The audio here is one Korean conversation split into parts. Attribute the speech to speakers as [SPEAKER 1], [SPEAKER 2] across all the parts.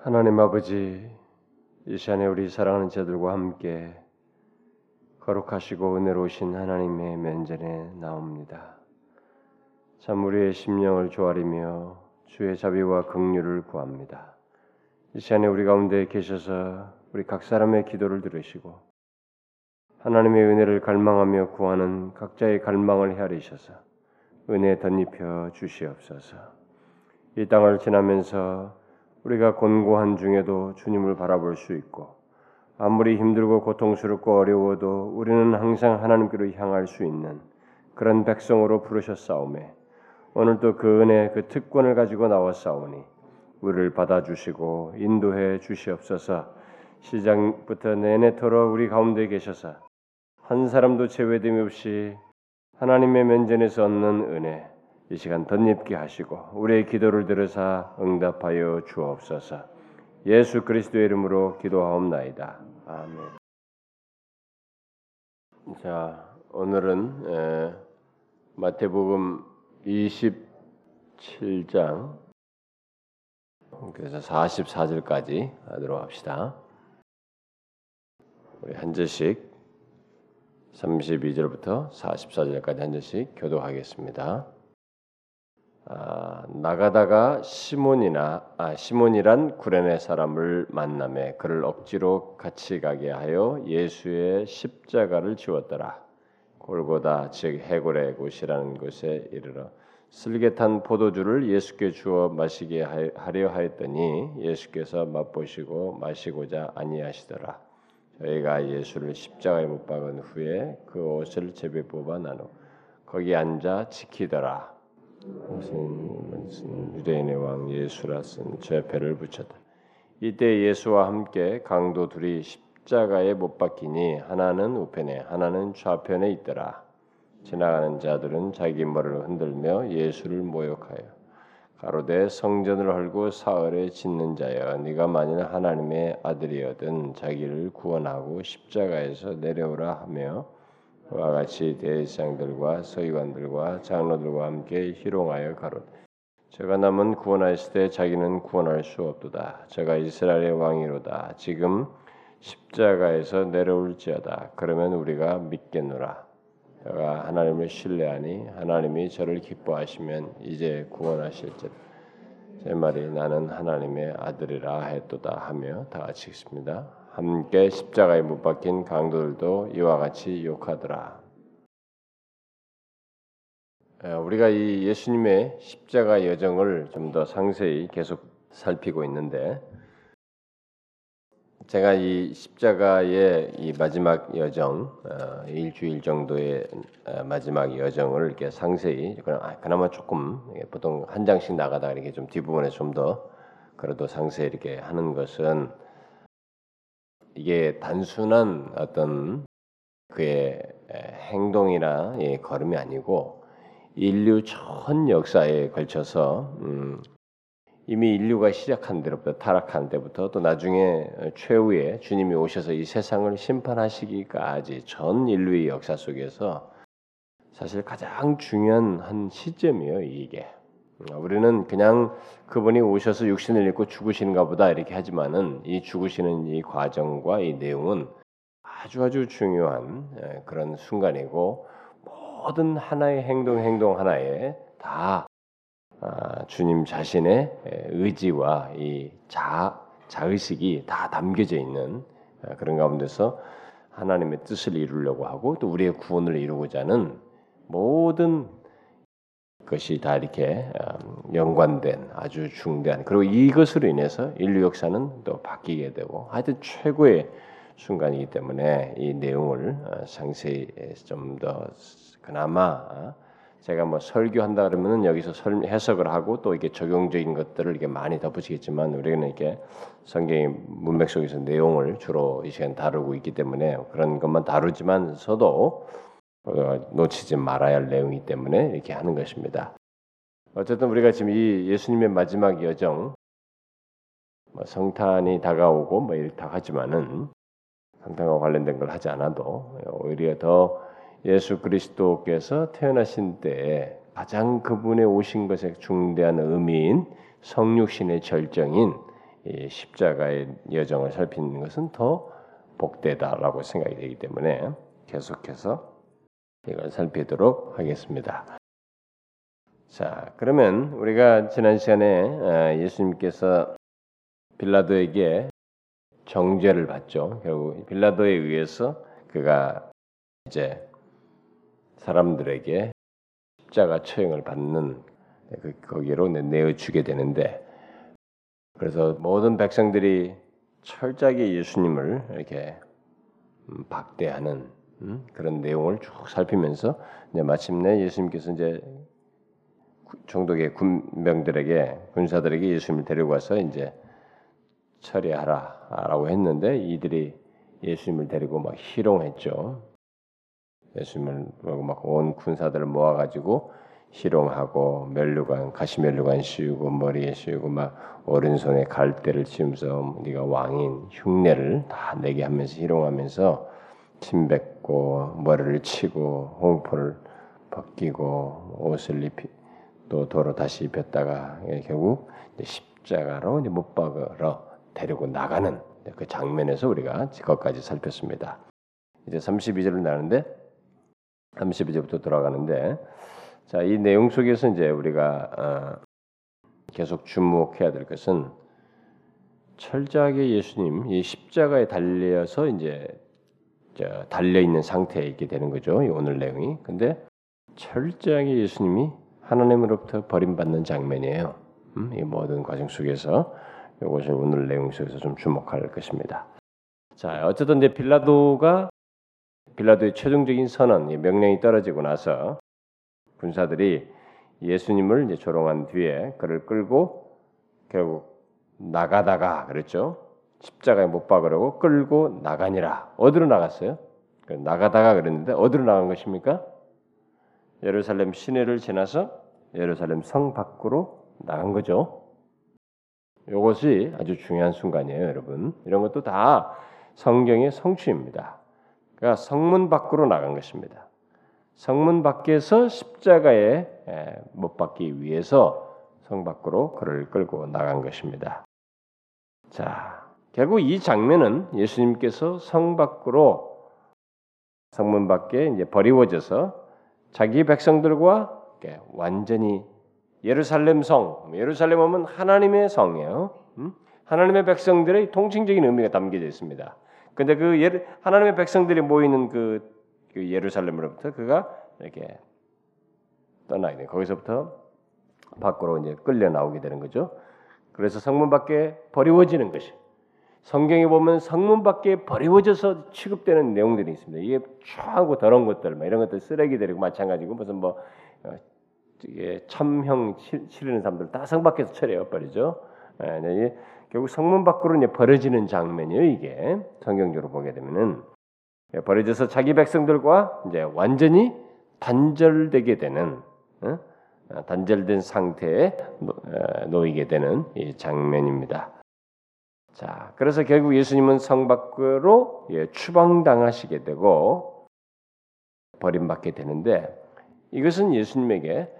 [SPEAKER 1] 하나님 아버지, 이 시간에 우리 사랑하는 자들과 함께 거룩하시고 은혜로우신 하나님의 면전에 나옵니다. 참 우리의 심령을 조아리며 주의 자비와 긍휼을 구합니다. 이 시간에 우리 가운데 계셔서 우리 각 사람의 기도를 들으시고 하나님의 은혜를 갈망하며 구하는 각자의 갈망을 헤아리셔서 은혜 덧입혀 주시옵소서. 이 땅을 지나면서 우리가 곤고한 중에도 주님을 바라볼 수 있고 아무리 힘들고 고통스럽고 어려워도 우리는 항상 하나님께로 향할 수 있는 그런 백성으로 부르셨사오매 오늘도 그 은혜 그 특권을 가지고 나왔사오니 우리를 받아주시고 인도해 주시옵소서. 시장부터 내내토록 우리 가운데 계셔서 한 사람도 제외됨 없이 하나님의 면전에서 얻는 은혜 이 시간 덧입게 하시고 우리의 기도를 들으사 응답하여 주옵소서. 예수 그리스도의 이름으로 기도하옵나이다. 아멘. 자, 오늘은 에, 마태복음 27장 그래서 44절까지 하도록 합시다. 우리 한 절씩 32절부터 44절까지 한 절씩 교도하겠습니다. 아, 나가다가 시몬이나 아, 시몬이란 구레네 사람을 만남에 그를 억지로 같이 가게 하여 예수의 십자가를 지웠더라. 골고다 즉 해골의 곳이라는 곳에 이르러 슬개탄 포도주를 예수께 주어 마시게 하려 하였더니 예수께서 맛보시고 마시고자 아니하시더라. 저희가 예수를 십자가에 못 박은 후에 그 옷을 제비 뽑아 나누 거기 앉아 지키더라. 무슨 유대인의 왕 예수라 쓴 제 배를 붙였다. 이때 예수와 함께 강도 둘이 십자가에 못 박히니 하나는 우편에 하나는 좌편에 있더라. 지나가는 자들은 자기 머리를 흔들며 예수를 모욕하여 가로되 성전을 헐고 사흘에 짓는 자여 네가 만일 하나님의 아들이여든 자기를 구원하고 십자가에서 내려오라 하며 와 같이 대제사장들과 서기관들과 장로들과 함께 희롱하여 가로되 제가 남은 구원하였을 때 자기는 구원할 수 없도다. 제가 이스라엘의 왕이로다. 지금 십자가에서 내려올지어다. 그러면 우리가 믿겠노라. 제가 하나님을 신뢰하니 하나님이 저를 기뻐하시면 이제 구원하실지다. 제 말이 나는 하나님의 아들이라 했도다 하며 다 같이 읽습니다. 함께 십자가에 못 박힌 강도들도 이와 같이 욕하더라. 우리가 이 예수님의 십자가 여정을 좀 더 상세히 계속 살피고 있는데 제가 이 십자가의 이 마지막 여정 어, 일주일 정도의 어, 마지막 여정을 이렇게 상세히 아, 그나마 조금 보통 한 장씩 나가다 이렇게 좀 뒷부분에 좀 더 그래도 상세히 이렇게 하는 것은 이게 단순한 어떤 그의 행동이나 예, 걸음이 아니고 인류 전 역사에 걸쳐서 음, 이미 인류가 시작한 때부터 타락한 때부터 또 나중에 최후에 주님이 오셔서 이 세상을 심판하시기까지 전 인류의 역사 속에서 사실 가장 중요한 한 시점이에요 이게 우리는 그냥 그분이 오셔서 육신을 입고 죽으시는가 보다 이렇게 하지만은 이 죽으시는 이 과정과 이 내용은 아주 아주 중요한 예, 그런 순간이고 모든 하나의 행동 행동 하나에 다 아, 주님 자신의 예, 의지와 이 자, 자의식이 다 담겨져 있는 예, 그런 가운데서 하나님의 뜻을 이루려고 하고 또 우리의 구원을 이루고자 하는 모든 것이 다 이렇게 음, 연관된 아주 중대한 그리고 이것으로 인해서 인류 역사는 또 바뀌게 되고 하여튼 최고의 순간이기 때문에 이 내용을 어, 상세히 좀 더 그나마 어, 제가 뭐 설교한다 그러면은 여기서 해석을 하고 또 이게 적용적인 것들을 이게 많이 덧붙이겠지만 우리는 이렇게 성경의 문맥 속에서 내용을 주로 이 시간 다루고 있기 때문에 그런 것만 다루지만서도 어, 놓치지 말아야 할 내용이기 때문에 이렇게 하는 것입니다. 어쨌든 우리가 지금 이 예수님의 마지막 여정, 뭐 성탄이 다가오고 뭐 이렇게 다 하지만은 성탄과 관련된 걸 하지 않아도 오히려 더 예수 그리스도께서 태어나신 때에 가장 그분의 오신 것의 중대한 의미인 성육신의 절정인 이 십자가의 여정을 살피는 것은 더 복되다라고 생각이 되기 때문에 계속해서 이걸 살피도록 하겠습니다. 자, 그러면 우리가 지난 시간에 어, 예수님께서 빌라도에게 정죄를 받죠. 결국 빌라도에 의해서 그가 이제 사람들에게 십자가 처형을 받는 그 거기로 내어 주게 되는데 그래서 모든 백성들이 철저하게 예수님을 이렇게 음, 박대하는 음, 그런 내용을 쭉 살피면서 이제 마침내 예수님께서 이제 총독의 군병들에게 군사들에게 예수님을 데리고 와서 이제 처리하라라고 했는데 이들이 예수님을 데리고 막 희롱했죠. 예수님을 막온 군사들을 모아가지고 희롱하고 멸류관 가시 멸류관 씌우고 머리에 씌우고 막 오른손에 갈대를 치면서 네가 왕인 흉내를 다 내게 하면서 희롱하면서 침뱉고 머리를 치고 홍포를 벗기고 옷을 입히 또 도로 다시 입혔다가 결국 십자가로 못 박으러 데리고 나가는 그 장면에서 우리가 그것까지 살폈습니다. 이제 32절로 나는데 32절부터 돌아가는데 자, 이 내용 속에서 이제 우리가 어, 계속 주목해야 될 것은 철저하게 예수님 이 십자가에 달려서 이제 달려 있는 상태에 있게 되는 거죠. 오늘 내용이. 근데 철저하게 예수님이 하나님으로부터 버림받는 장면이에요. 음, 이 모든 과정 속에서 이것을 오늘 내용 속에서 좀 주목할 것입니다. 자, 어쨌든 이제 빌라도가 빌라도의 최종적인 선언, 명령이 떨어지고 나서 군사들이 예수님을 이제 조롱한 뒤에 그를 끌고 결국 나가다가 그랬죠. 십자가에 못 박으려고 끌고 나가니라. 어디로 나갔어요? 그 나가다가 그랬는데 어디로 나간 것입니까? 예루살렘 시내를 지나서 예루살렘 성 밖으로 나간 거죠. 이것이 아주 중요한 순간이에요, 여러분. 이런 것도 다 성경의 성취입니다. 그러니까 성문 밖으로 나간 것입니다. 성문 밖에서 십자가에 못 박기 위해서 성 밖으로 그를 끌고 나간 것입니다. 자, 결국 이 장면은 예수님께서 성 밖으로 성문 밖에 이제 버리워져서 자기 백성들과 완전히 예루살렘 성, 예루살렘 하면 하나님의 성이에요. 음? 하나님의 백성들의 통칭적인 의미가 담겨져 있습니다. 근데 그 예루, 하나님의 백성들이 모이는 그, 그 예루살렘으로부터 그가 이렇게 떠나게 돼. 거기서부터 밖으로 이제 끌려 나오게 되는 거죠. 그래서 성문 밖에 버리워지는 것이 성경에 보면 성문 밖에 버리워져서 취급되는 내용들이 있습니다. 이게 추하고 더러운 것들, 뭐 이런 것들 쓰레기들이고 마찬가지고 무슨 뭐 어, 이게 참형 치르는 사람들 다 성 밖에서 처리해 버리죠. 예, 네, 결국 성문 밖으로 이제 버려지는 장면이에요. 이게 성경적으로 보게 되면은 예, 버려져서 자기 백성들과 이제 완전히 단절되게 되는 어? 단절된 상태에 놓이게 되는 이 장면입니다. 자, 그래서 결국 예수님은 성 밖으로 예, 추방당하시게 되고 버림받게 되는데 이것은 예수님에게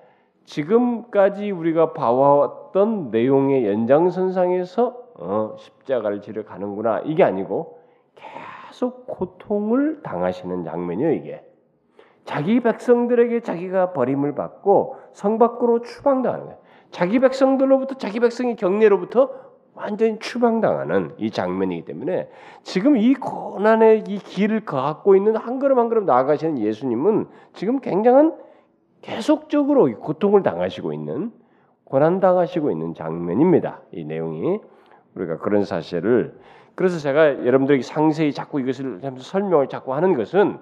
[SPEAKER 1] 지금까지 우리가 봐왔던 내용의 연장선상에서 어, 십자가를 지러 가는구나 이게 아니고 계속 고통을 당하시는 장면이요 이게 자기 백성들에게 자기가 버림을 받고 성 밖으로 추방당하는 거예요. 자기 백성들로부터 자기 백성의 경례로부터 완전히 추방당하는 이 장면이기 때문에 지금 이 고난의 이 길을 걷고 있는 한 걸음 한 걸음 나아가시는 예수님은 지금 굉장한 계속적으로 고통을 당하시고 있는 고난 당하시고 있는 장면입니다. 이 내용이 우리가 그런 사실을 그래서 제가 여러분들에게 상세히 자꾸 이것을 설명을 자꾸 하는 것은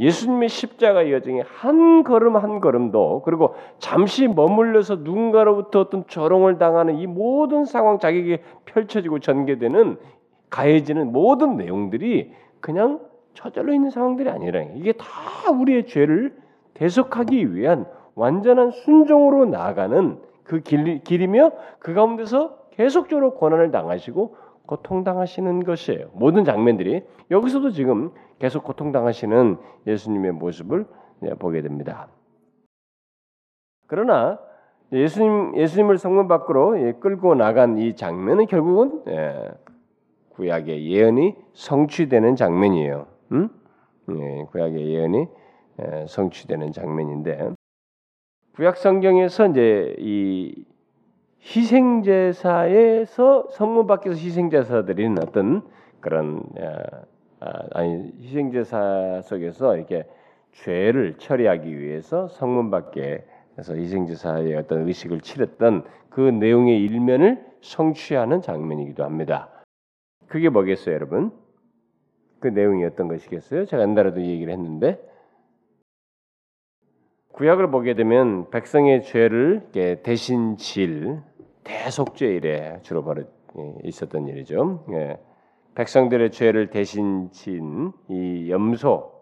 [SPEAKER 1] 예수님의 십자가 여정의 한 걸음 한 걸음도 그리고 잠시 머물러서 누군가로부터 어떤 조롱을 당하는 이 모든 상황 자기에게 펼쳐지고 전개되는 가해지는 모든 내용들이 그냥 저절로 있는 상황들이 아니라 이게 다 우리의 죄를 대속하기 위한 완전한 순종으로 나아가는 그 길, 길이며 그 가운데서 계속적으로 고난을 당하시고 고통당하시는 것이에요. 모든 장면들이 여기서도 지금 계속 고통당하시는 예수님의 모습을 보게 됩니다. 그러나 예수님 예수님을 성문 밖으로 예, 끌고 나간 이 장면은 결국은 예, 구약의 예언이 성취되는 장면이에요. 음? 예, 구약의 예언이 예, 성취되는 장면인데 구약 성경에서 이제 이 희생 제사에서 성문 밖에서 희생 제사 드리는 어떤 그런 아, 아니 희생 제사 속에서 이렇게 죄를 처리하기 위해서 성문 밖에서 희생 제사의 어떤 의식을 치렀던 그 내용의 일면을 성취하는 장면이기도 합니다. 그게 뭐겠어요, 여러분? 그 내용이 어떤 것이겠어요? 제가 옛날에도 얘기를 했는데 구약을 보게 되면 백성의 죄를 대신 질 대속죄 일에 주로 벌어 예, 있었던 일이죠. 예. 백성들의 죄를 대신 진 이 염소,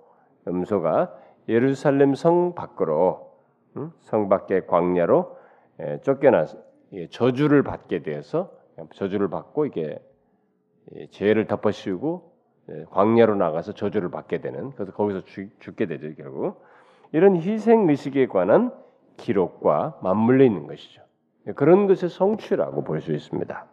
[SPEAKER 1] 염소가 예루살렘 성 밖으로 성 밖의 광야로 예, 쫓겨나 저주를 받게 되어서 저주를 받고 이게 죄를 덮어씌우고 광야로 나가서 저주를 받게 되는 그래서 거기서 죽, 게 되죠 결국 이런 희생 의식에 관한 기록과 맞물려 있는 것이죠. 그런 것의 성취라고 볼 수 있습니다.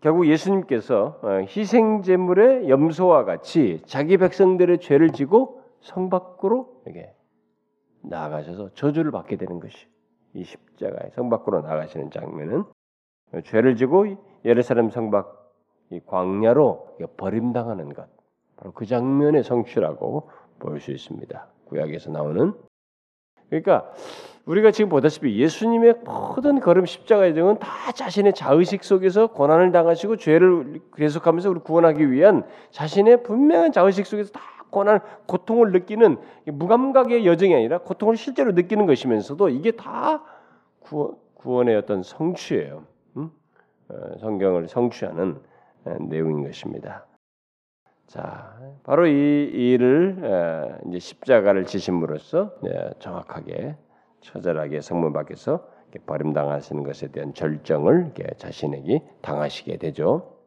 [SPEAKER 1] 결국 예수님께서 어, 희생 제물의 염소와 같이 자기 백성들의 죄를 지고 성 밖으로 이게 나가셔서 저주를 받게 되는 것이 이 십자가의 성 밖으로 나가시는 장면은 죄를 지고 예루살렘 성밖 광야로 버림당하는 것 바로 그 장면의 성취라고 볼 수 있습니다. 구약에서 나오는 그러니까 우리가 지금 보다시피 예수님의 모든 걸음 십자가의 등은 다 자신의 자의식 속에서 고난을 당하시고 죄를 계속하면서 우리 구원하기 위한 자신의 분명한 자의식 속에서 다 고난, 고통을 느끼는 무감각의 여정이 아니라 고통을 실제로 느끼는 것이면서도 이게 다 구원의 어떤 성취예요. 음? 성경을 성취하는 내용인 것입니다. 자, 바로 이 일을 이제 십자가를 지심으로써 정확하게 처절하게 성문 밖에서 버림당하시는 것에 대한 절정을 자신에게 당하시게 되죠.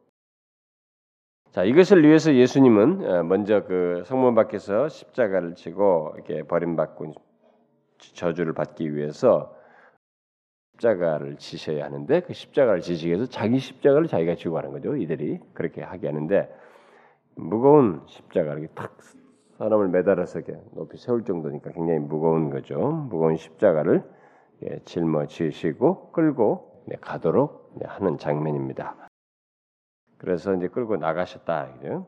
[SPEAKER 1] 자, 이것을 위해서 예수님은 먼저 그 성문 밖에서 십자가를 치고 이렇게 버림받고 저주를 받기 위해서 십자가를 지셔야 하는데 그 십자가를 지시기 위해서 자기 십자가를 자기가 지고 하는 거죠. 이들이 그렇게 하게 하는데 무거운 십자가 이렇게 탁 사람을 매달아서 이렇게 높이 세울 정도니까 굉장히 무거운 거죠. 무거운 십자가를 예, 짊어지시고 끌고 네, 가도록 네, 하는 장면입니다. 그래서 이제 끌고 나가셨다. 그죠?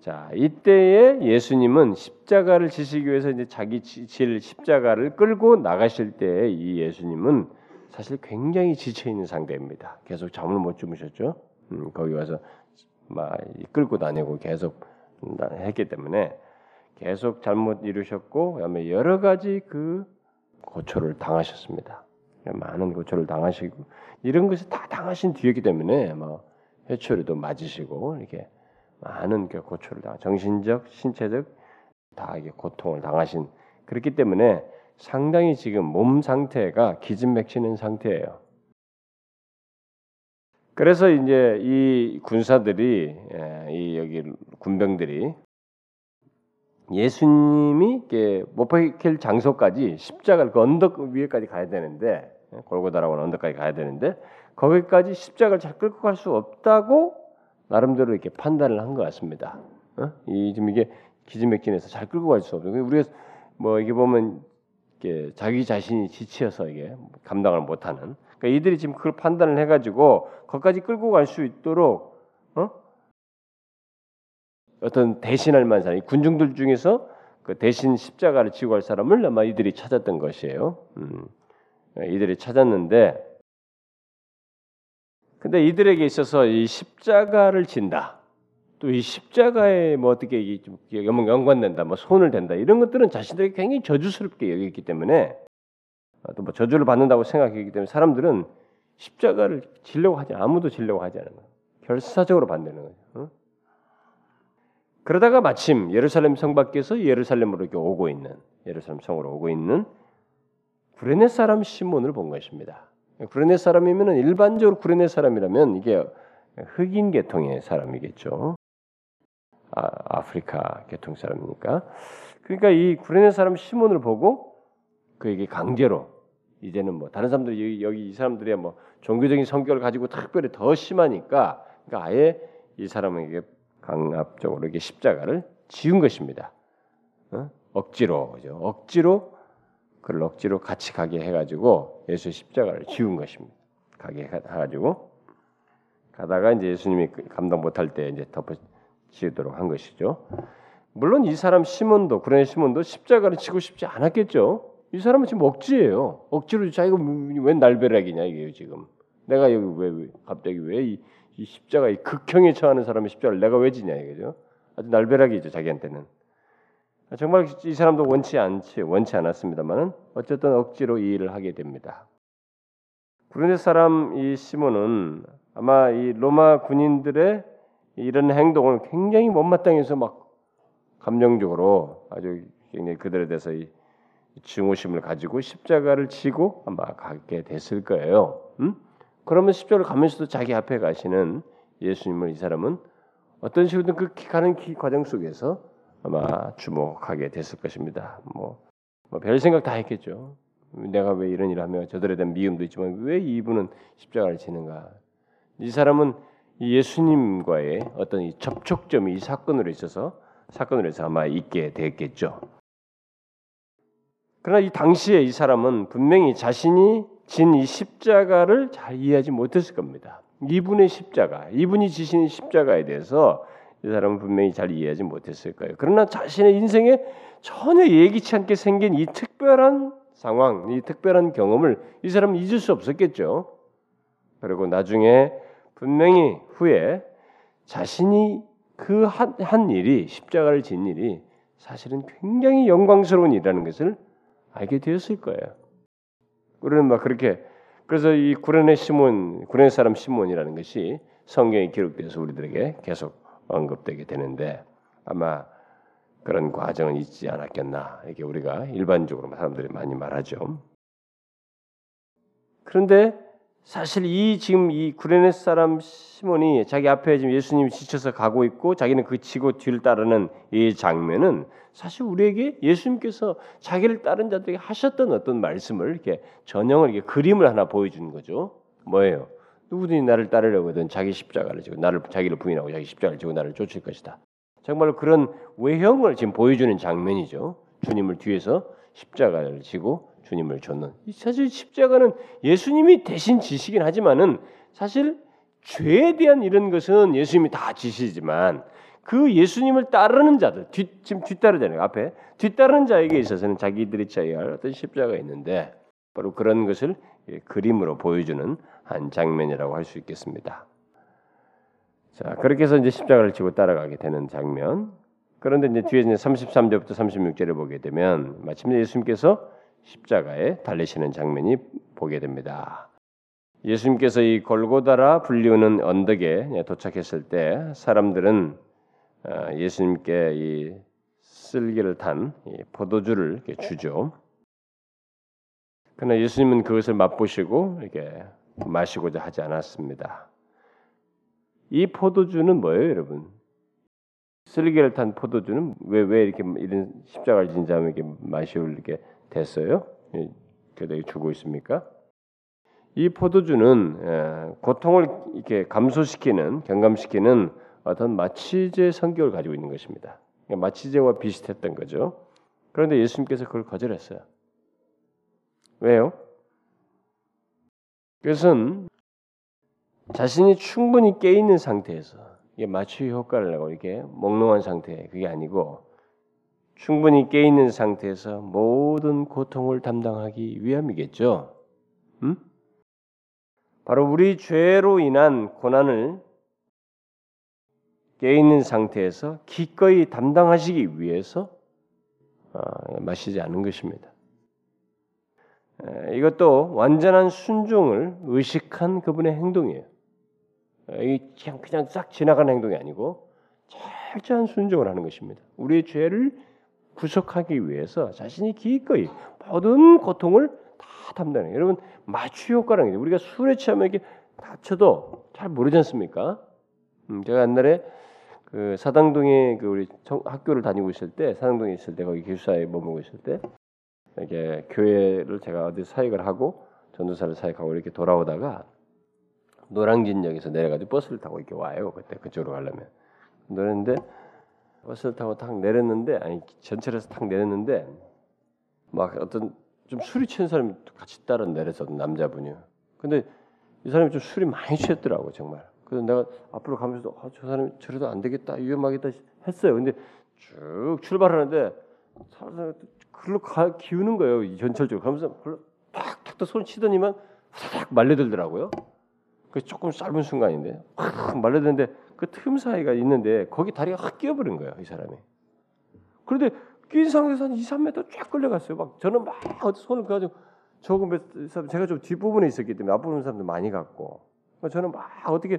[SPEAKER 1] 자, 이때에 예수님은 십자가를 지시기 위해서 이제 자기 질 십자가를 끌고 나가실 때이 예수님은 사실 굉장히 지쳐 있는 상태입니다. 계속 잠을 못 주무셨죠. 음, 거기 와서 막 끌고 다니고 계속 했기 때문에 계속 잘못 이루셨고 그다음에 여러 가지 그 고초를 당하셨습니다. 많은 고초를 당하시고 이런 것을 다 당하신 뒤였기 때문에 뭐 해초리도 맞으시고 이렇게 많은 그 고초를 당, 정신적, 신체적 다 이게 고통을 당하신 그렇기 때문에 상당히 지금 몸 상태가 기진맥히는 상태예요. 그래서 이제 이 군사들이 예, 이 여기 군병들이 예수님이 못 박힐 장소까지 십자가를 그 언덕 위에까지 가야 되는데 예, 골고다라고 하는 언덕까지 가야 되는데 거기까지 십자가를 잘 끌고 갈 수 없다고 나름대로 이렇게 판단을 한 것 같습니다. 어? 이 지금 이게 기진맥진해서 잘 끌고 갈 수 없어요. 우리가 뭐 이게 보면 이게 자기 자신이 지치어서 이게 감당을 못하는 그러니까 이들이 지금 그걸 판단을 해가지고 거기까지 끌고 갈 수 있도록 어? 어떤 대신할 만한 사람, 군중들 중에서 그 대신 십자가를 지고 갈 사람을 아마 이들이 찾았던 것이에요. 음. 이들이 찾았는데, 근데 이들에게 있어서 이 십자가를 진다. 또 이 십자가에 뭐 어떻게 좀 연관된다, 뭐 손을 댄다 이런 것들은 자신들에게 굉장히 저주스럽게 여겼기 때문에 아, 또 뭐 저주를 받는다고 생각했기 때문에 사람들은 십자가를 지려고 하지 아무도 지려고 하지 않는 거예요. 결사적으로 반대는 거죠. 어? 그러다가 마침 예루살렘 성 밖에서 예루살렘으로 이렇게 오고 있는 예루살렘 성으로 오고 있는 구레네 사람 시몬을 본 것입니다. 구레네 사람이면 일반적으로 구레네 사람이라면 이게 흑인 계통의 사람이겠죠. 아, 프리카 계통 사람이니까. 그러니까 이 구레네 사람 시몬을 보고 그에게 강제로 이제는 뭐 다른 사람들이 여기 이 사람들이 뭐 종교적인 성격을 가지고 특별히 더 심하니까 그러니까 아예 이 사람에게 강압적으로 이게 십자가를 지은 것입니다. 어? 억지로 그죠? 억지로 그를 억지로 같이 가게 해가지고 예수 십자가를 지운 것입니다. 가게 해가지고 가다가 이제 예수님이 그 감당 못할 때 이제 덮어지도록 한 것이죠. 물론 이 사람 시몬도 그런 시몬도 십자가를 치고 싶지 않았겠죠. 이 사람은 지금 억지예요. 억지로 자기가 왜 날벼락이냐 이게요 지금. 내가 여기 왜, 왜 갑자기 왜이 이 십자가 이 극형에 처하는 사람의 십자가를 내가 왜 지냐 이거죠. 아주 날벼락이죠 자기한테는. 정말 이 사람도 원치 않지 원치 않았습니다만은 어쨌든 억지로 이 일을 하게 됩니다. 구르네 사람 이 시몬은 아마 이 로마 군인들의 이런 행동을 굉장히 못마땅해서 막 감정적으로 아주 굉장히 그들에 대해서 이 증오심을 가지고 십자가를 지고 아마 가게 됐을 거예요. 음? 그러면 십자가를 가면서도 자기 앞에 가시는 예수님을 이 사람은 어떤 식으로든 그 가는 과정 속에서 아마 주목하게 됐을 것입니다. 뭐, 뭐 별 생각 다 했겠죠. 내가 왜 이런 일을 하며 저들에 대한 미움도 있지만 왜 이분은 십자가를 지는가? 이 사람은 예수님과의 어떤 이 접촉점이 이 사건으로 있어서 사건으로 해서 아마 있게 됐겠죠. 그러나 이 당시에 이 사람은 분명히 자신이 진 이 십자가를 잘 이해하지 못했을 겁니다. 이분의 십자가, 이분이 지신 십자가에 대해서 이 사람은 분명히 잘 이해하지 못했을 거예요. 그러나 자신의 인생에 전혀 예기치 않게 생긴 이 특별한 상황, 이 특별한 경험을 이 사람은 잊을 수 없었겠죠. 그리고 나중에 분명히 후에 자신이 그한한 일이 십자가를 진 일이 사실은 굉장히 영광스러운 일이라는 것을 알게 되었을 거예요. 우리는 막 그렇게 그래서 이 구레네 시몬, 구레네 사람 시몬이라는 것이 성경에 기록돼서 우리들에게 계속 언급되게 되는데 아마 그런 과정은 있지 않았겠나 이게 우리가 일반적으로 사람들이 많이 말하죠. 그런데 사실 이 지금 이 구레네 사람 시몬이 자기 앞에 지금 예수님이 지쳐서 가고 있고 자기는 그 치고 뒤를 따르는 이 장면은 사실 우리에게 예수님께서 자기를 따른 자들에게 하셨던 어떤 말씀을 이렇게 전형을 이렇게 그림을 하나 보여주는 거죠. 뭐예요? 누구든지 나를 따르려거든 자기 십자가를 지고 나를 자기를 부인하고 자기 십자가를 지고 나를 쫓을 것이다. 정말 그런 외형을 지금 보여주는 장면이죠. 주님을 뒤에서 십자가를 지고 주님을 줬는. 사실 십자가는 예수님이 대신 지시긴 하지만은 사실 죄에 대한 이런 것은 예수님이 다 지시지만 그 예수님을 따르는 자들 뒤 지금 뒤따르잖아요 앞에 뒤따르는 자에게 있어서는 자기들이 자야 할 어떤 십자가 있는데 바로 그런 것을 그림으로 보여주는 한 장면이라고 할 수 있겠습니다. 자 그렇게 해서 이제 십자가를 지고 따라가게 되는 장면. 그런데 이제 뒤에 이제 33절부터 36절을 보게 되면 마침내 예수님께서 십자가에 달리시는 장면이 보게 됩니다. 예수님께서 이 골고다라 불리우는 언덕에 도착했을 때 사람들은 어, 예수님께 이 쓸개를 탄 포도주를 주죠. 그러나 예수님은 그것을 맛보시고 이렇게 마시고자 하지 않았습니다. 이 포도주는 뭐예요, 여러분? 쓸개를 탄 포도주는 왜 왜 이렇게 이런 십자가를 진 자에게 마시올 이렇게 됐어요? 그대에 주고 있습니까? 이 포도주는 고통을 이렇게 감소시키는 경감시키는 어떤 마취제 성격을 가지고 있는 것입니다. 그러니까 마취제와 비슷했던 거죠. 그런데 예수님께서 그걸 거절했어요. 왜요? 그것은 자신이 충분히 깨 있는 상태에서 이게 마취 효과를 내고 이렇게 몽롱한 상태 그게 아니고 충분히 깨 있는 상태에서 모든 고통을 담당하기 위함이겠죠. 음? 바로 우리 죄로 인한 고난을 깨 있는 상태에서 기꺼이 담당하시기 위해서 어, 마시지 않은 것입니다. 이것도 완전한 순종을 의식한 그분의 행동이에요. 이 그냥 그냥 싹 지나가는 행동이 아니고 철저한 순종을 하는 것입니다. 우리의 죄를 구속하기 위해서 자신이 기꺼이 모든 고통을 다 담당해요. 여러분 마취 효과라는 게 우리가 술에 취하면 이게 다쳐도 잘 모르지 않습니까? 음, 제가 옛날에 그 사당동에 그 우리 학교를 다니고 있을 때 사당동에 있을 때 거기 기숙사에 머물고 있을 때 이렇게 교회를 제가 어디 사역을 하고 전도사를 사역하고 이렇게 돌아오다가 노량진역에서 내려가지고 버스를 타고 이렇게 와요. 그때 그쪽으로 가려면 그랬는데 버스를 타고 탁 내렸는데 아니 전철에서 탁 내렸는데 막 어떤 좀 술이 취한 사람이 같이 따라 내려서 남자분이요. 근데 이 사람이 좀 술이 많이 취했더라고 정말. 그래서 내가 앞으로 가면서 아, 저 사람이 저래도 안 되겠다 위험하겠다 했어요. 근데 쭉 출발하는데 사람 글로 가, 기우는 거예요. 이 전철적으로 가면서 팍탁 손 치더니만 싹 말려들더라고요. 그 조금 짧은 순간인데 확 말려드는데 그 틈 사이가 있는데 거기 다리가 확 끼어버린 거예요. 이 사람이. 그런데 낀 상태에서 한 2, 3m 쫙 끌려갔어요. 막 저는 막 손을 가지고 조금 제가 좀 뒷부분에 있었기 때문에 앞부분 사람들 많이 갔고 저는 막 어떻게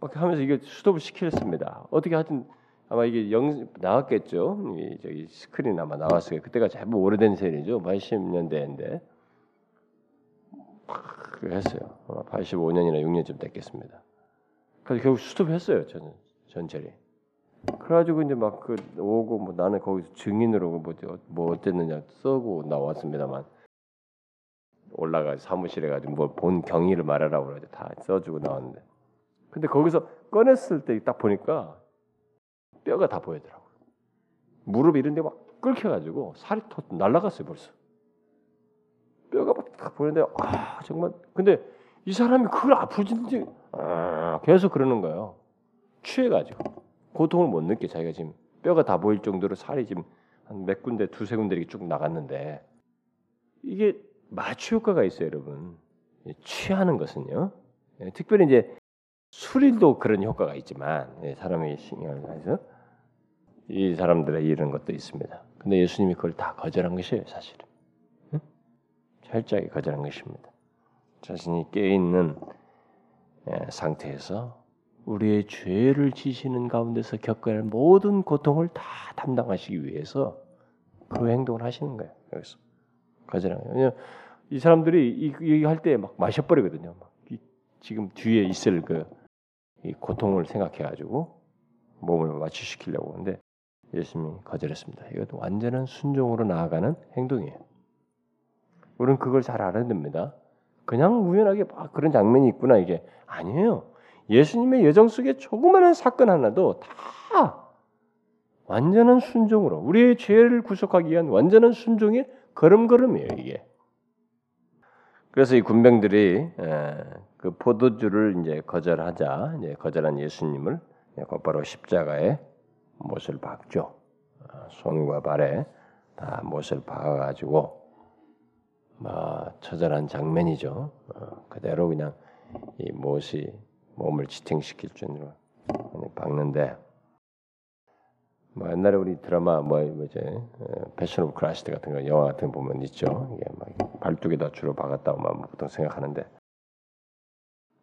[SPEAKER 1] 막 하면서 이게 수도을 시켰습니다. 어떻게 하든 아마 이게 영 나왔겠죠. 이 저기 스크린 아마 나왔어요. 그때가 제법 오래된 세일이죠. 80년대인데 했어요. 아마 85년이나 6년쯤 됐겠습니다. 그래서 결국 수습했어요. 전 전철이. 그래가지고 이제 막 그 오고 뭐 나는 거기서 증인으로 뭐, 뭐 어땠느냐 써고 나왔습니다만 올라가 사무실에 가지고 뭐본 경위를 말하라고 그러죠. 다 써주고 나왔는데. 근데 거기서 꺼냈을 때 딱 보니까 뼈가 다 보이더라고. 무릎 이런 데막 끓여가지고 살이 터 날라갔어요 벌써. 뼈가 막 보이는데 아 정말 근데 이 사람이 그걸 아프진지 아, 계속 그러는 거예요. 취해가지고 고통을 못 느껴 자기가 지금 뼈가 다 보일 정도로 살이 지금 한 몇 군데 두세 군데 이렇게 쭉 나갔는데 이게 마취 효과가 있어요, 여러분. 취하는 것은요. 예, 특별히 이제 술인도 그런 효과가 있지만 예, 사람의 신경을 해서 이 사람들의 이런 것도 있습니다. 근데 예수님이 그걸 다 거절한 것이에요, 사실은. 응? 철저하게 거절한 것입니다. 자신이 깨 있는 예, 상태에서 우리의 죄를 지시는 가운데서 겪어야 할 모든 고통을 다 담당하시기 위해서 그 행동을 하시는 거예요. 여기서 거절하는 거예요. 이 사람들이 얘기할 때 막 마셔버리거든요. 막 지금 뒤에 있을 그 고통을 생각해가지고 몸을 마취시키려고 하는데 예수님이 거절했습니다. 이것도 완전한 순종으로 나아가는 행동이에요. 우리는 그걸 잘 알아야 됩니다. 그냥 우연하게 막 그런 장면이 있구나 이게 아니에요. 예수님의 여정 속에 조그마한 사건 하나도 다 완전한 순종으로 우리의 죄를 구속하기 위한 완전한 순종의 걸음걸음이에요 이게. 그래서 이 군병들이 그 포도주를 이제 거절하자 이제 거절한 예수님을 곧바로 십자가에 못을 박죠. 어, 손과 발에 다 못을 박아가지고 뭐 처절한 장면이죠. 어, 그대로 그냥 이 못이 몸을 지탱시킬 정도로 박는데 뭐 옛날에 우리 드라마 뭐 뭐지 Passion of Christ 같은 거 영화 같은 거 보면 있죠. 이게 막 팔뚝에다 주로 박았다고만 보통 생각하는데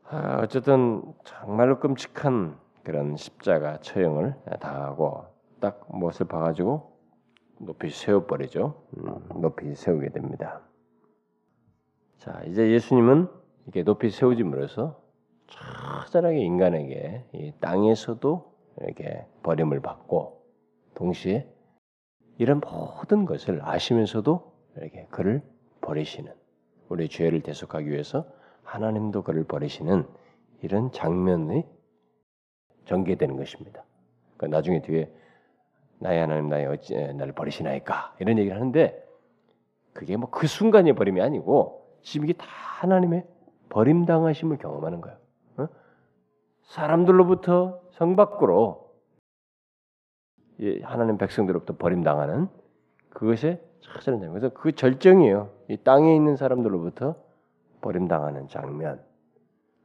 [SPEAKER 1] 아, 어쨌든 정말로 끔찍한 그런 십자가 처형을 당하고 딱 못을 박아가지고 높이 세워버리죠. 음, 높이 세우게 됩니다. 자 이제 예수님은 이렇게 높이 세우짐으로써 처절하게 인간에게 이 땅에서도 이렇게 버림을 받고 동시에 이런 모든 것을 아시면서도 이렇게 그를 버리시는 우리 죄를 대속하기 위해서 하나님도 그를 버리시는 이런 장면이 전개되는 것입니다. 그러니까 나중에 뒤에 나의 하나님 나의 어찌 나를 버리시나이까 이런 얘기를 하는데 그게 뭐 그 순간의 버림이 아니고 지금 이게 다 하나님의 버림당하심을 경험하는 거예요. 사람들로부터 성 밖으로 하나님 백성들로부터 버림당하는 그것에 장면. 그래서 그 절정이에요. 이 땅에 있는 사람들로부터 버림당하는 장면.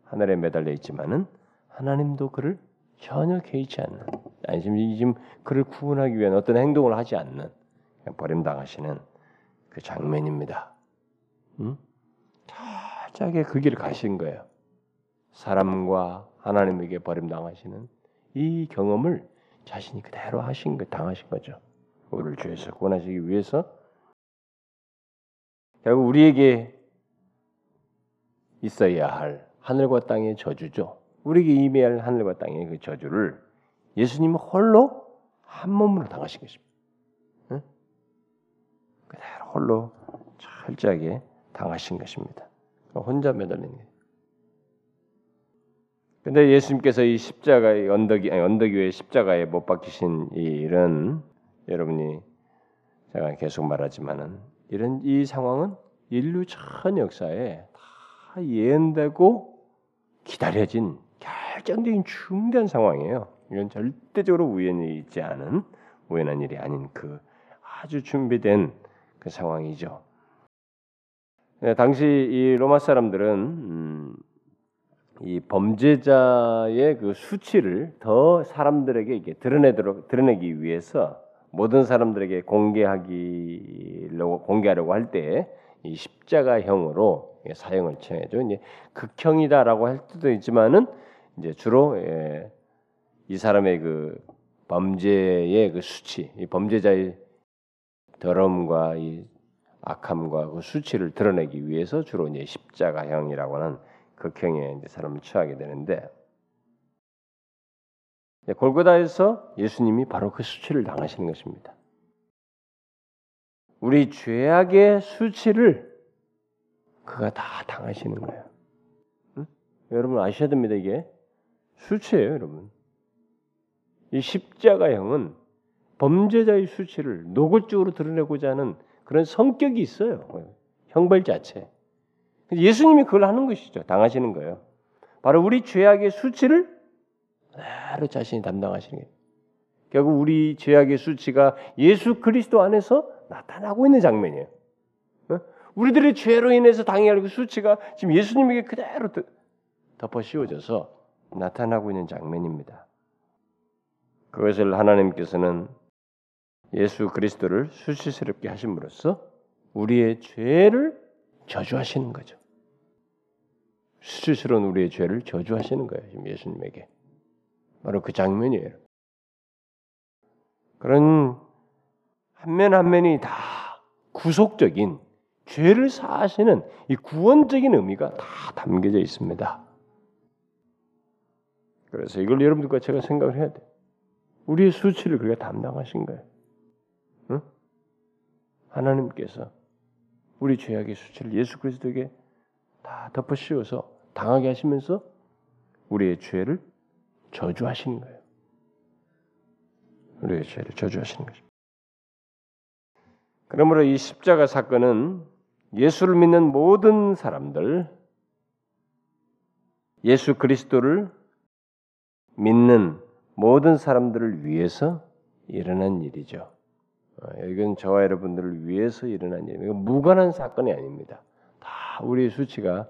[SPEAKER 1] 하늘에 매달려 있지만은 하나님도 그를 전혀 개의치 않는, 아니 지금, 지금 그를 구원하기 위한 어떤 행동을 하지 않는 버림당하시는 그 장면입니다. 음? 철저하게 그 길을 가신 거예요. 사람과 하나님에게 버림당하시는 이 경험을 자신이 그대로 하신 거 당하신 거죠. 우리를 죄에서 구원하시기 위해서 결국 우리에게 있어야 할 하늘과 땅의 저주죠. 우리에게 임해야 할 하늘과 땅의 그 저주를 예수님은 홀로 한 몸으로 당하신 것입니다. 응? 그대로 홀로 철저하게 당하신 것입니다. 혼자 매달린 게. 근데 예수님께서 이 십자가의 언덕이 아니, 언덕 위에 십자가에 못 박히신 이 일은 여러분이 제가 계속 말하지만은 이런 이 상황은 인류 전 역사에 다 예언되고 기다려진 결정적인 중대한 상황이에요. 이건 절대적으로 우연이 있지 않은 우연한 일이 아닌 그 아주 준비된 그 상황이죠. 네, 당시 이 로마 사람들은 음, 이 범죄자의 그 수치를 더 사람들에게 이게 드러내도록 드러내기 위해서 모든 사람들에게 공개하기로 공개하려고 할 때 이 십자가형으로 사형을 청해죠. 이제 극형이다라고 할 수도 있지만은 이제 주로 예, 이 사람의 그 범죄의 그 수치, 이 범죄자의 더러움과 이 악함과 그 수치를 드러내기 위해서 주로 이제 십자가형이라고 하는 극형에 이제 사람을 처하게 되는데 골고다에서 예수님이 바로 그 수치를 당하시는 것입니다. 우리 죄악의 수치를 그가 다 당하시는 거예요. 응? 여러분 아셔야 됩니다. 이게 수치예요, 여러분. 이 십자가형은 범죄자의 수치를 노골적으로 드러내고자 하는 그런 성격이 있어요. 형벌 자체. 예수님이 그걸 하는 것이죠. 당하시는 거예요. 바로 우리 죄악의 수치를 바로 자신이 담당하시는 거예요. 결국 우리 죄악의 수치가 예수 그리스도 안에서 나타나고 있는 장면이에요. 어? 우리들의 죄로 인해서 당해야 할그 수치가 지금 예수님에게 그대로 덮어 씌워져서 나타나고 있는 장면입니다. 그것을 하나님께서는 예수 그리스도를 수치스럽게 하심으로써 우리의 죄를 저주하시는 거죠. 수치스러운 우리의 죄를 저주하시는 거예요. 지금 예수님에게. 바로 그 장면이에요. 그런 한 면 한 면이 다 구속적인 죄를 사하시는 이 구원적인 의미가 다 담겨져 있습니다. 그래서 이걸 여러분들과 제가 생각을 해야 돼. 우리의 수치를 그가 담당하신 거예요. 응? 하나님께서 우리 죄악의 수치를 예수 그리스도에게 다 덮어 씌워서 당하게 하시면서 우리의 죄를 저주하시는 거예요. 우리의 죄를 저주하시는 거죠. 그러므로 이 십자가 사건은 예수를 믿는 모든 사람들, 예수 그리스도를 믿는 모든 사람들을 위해서 일어난 일이죠. 어, 이건 저와 여러분들을 위해서 일어난 일이에요. 무관한 사건이 아닙니다. 다 우리의 수치가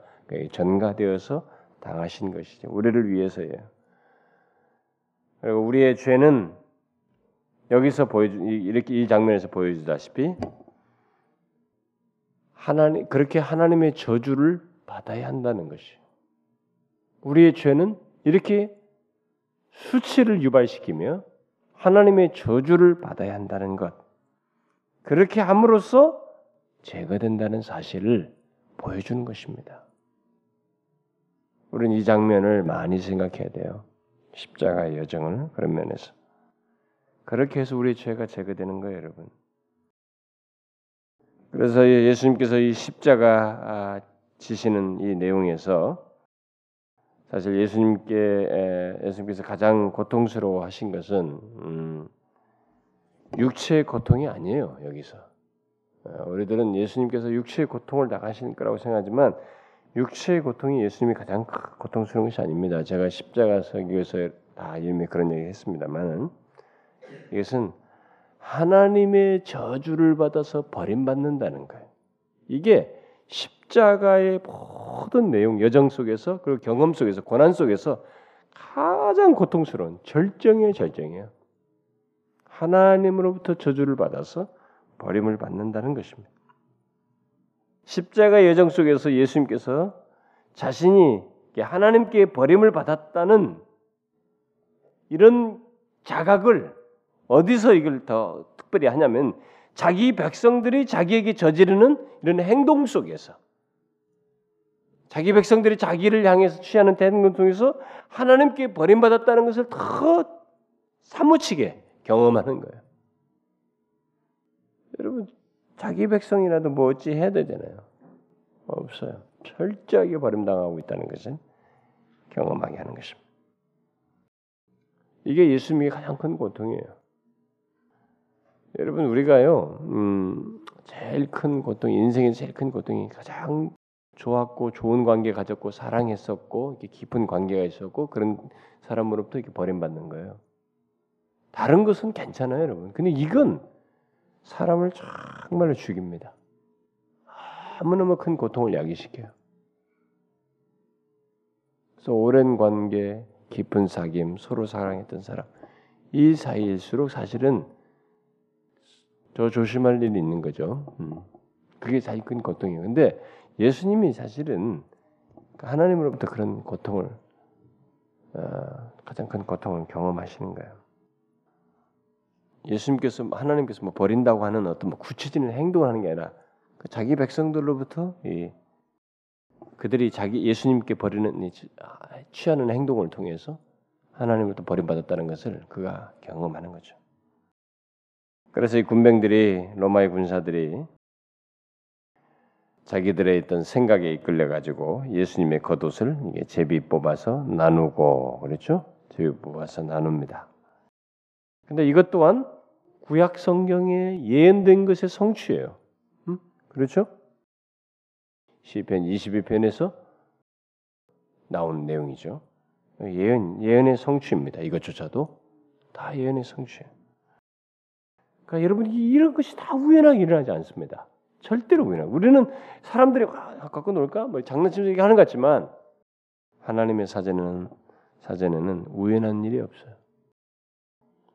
[SPEAKER 1] 전가되어서 당하신 것이죠. 우리를 위해서예요. 그리고 우리의 죄는 여기서 보여주 이렇게 이 장면에서 보여주다시피 하나님 그렇게 하나님의 저주를 받아야 한다는 것이. 우리의 죄는 이렇게 수치를 유발시키며 하나님의 저주를 받아야 한다는 것. 그렇게 함으로써 제거된다는 사실을 보여주는 것입니다. 우리는 이 장면을 많이 생각해야 돼요. 십자가의 여정을 그런 면에서. 그렇게 해서 우리의 죄가 제거되는 거예요, 여러분. 그래서 예수님께서 이 십자가 아, 지시는 이 내용에서 사실 예수님께 예수님께서 가장 고통스러워 하신 것은 음, 육체의 고통이 아니에요 여기서 어, 우리들은 예수님께서 육체의 고통을 당하신 거라고 생각하지만 육체의 고통이 예수님이 가장 고통스러운 것이 아닙니다. 제가 십자가 설교에서 다 이미 그런 얘기 했습니다만은 이것은 하나님의 저주를 받아서 버림받는다는 거예요. 이게 십자가의 모든 내용, 여정 속에서 그리고 경험 속에서 고난 속에서 가장 고통스러운 절정의 절정이에요. 하나님으로부터 저주를 받아서 버림을 받는다는 것입니다. 십자가 여정 속에서 예수님께서 자신이 하나님께 버림을 받았다는 이런 자각을 어디서 이걸 더 특별히 하냐면 자기 백성들이 자기에게 저지르는 이런 행동 속에서 자기 백성들이 자기를 향해서 취하는 행동 속에서 하나님께 버림받았다는 것을 더 사무치게 경험하는 거예요. 여러분 자기 백성이라도 뭐 어찌 해야 되잖아요. 없어요. 철저하게 버림당하고 있다는 것은 경험하게 하는 것입니다. 이게 예수님의 가장 큰 고통이에요. 여러분 우리가요, 음, 제일 큰 고통, 인생의 제일 큰 고통이 가장 좋았고 좋은 관계 가졌고 사랑했었고 이렇게 깊은 관계가 있었고 그런 사람으로부터 이렇게 버림받는 거예요. 다른 것은 괜찮아요, 여러분. 근데 이건 사람을 정말로 죽입니다. 너무너무 큰 고통을 야기시켜요. 그래서 오랜 관계, 깊은 사귐, 서로 사랑했던 사람 이 사이일수록 사실은 더 조심할 일이 있는 거죠. 음. 그게 제일 큰 고통이에요. 근데 예수님이 사실은 하나님으로부터 그런 고통을 어, 가장 큰 고통을 경험하시는 거예요. 예수님께서 하나님께서 뭐 버린다고 하는 어떤 뭐 구체적인 행동을 하는 게 아니라 그 자기 백성들로부터 이 그들이 자기 예수님께 버리는 아, 취하는 행동을 통해서 하나님으로부터 버림받았다는 것을 그가 경험하는 거죠. 그래서 이 군병들이 로마의 군사들이 자기들의 있던 생각에 이끌려 가지고 예수님의 겉옷을 제비 뽑아서 나누고 그렇죠? 제비 뽑아서 나눕니다. 근데 이것 또한 구약 성경에 예언된 것의 성취예요. 음? 그렇죠? 시편 22편에서 나온 내용이죠. 예언 예언의 성취입니다. 이것조차도 다 예언의 성취예요. 그러니까 여러분 이런 것이 다 우연하게 일어나지 않습니다. 절대로 우연하. 우리는 사람들이 아, 갖고 놀까 뭐 장난치면서 얘기하는 것 같지만 하나님의 사전에는 사전에는 우연한 일이 없어요.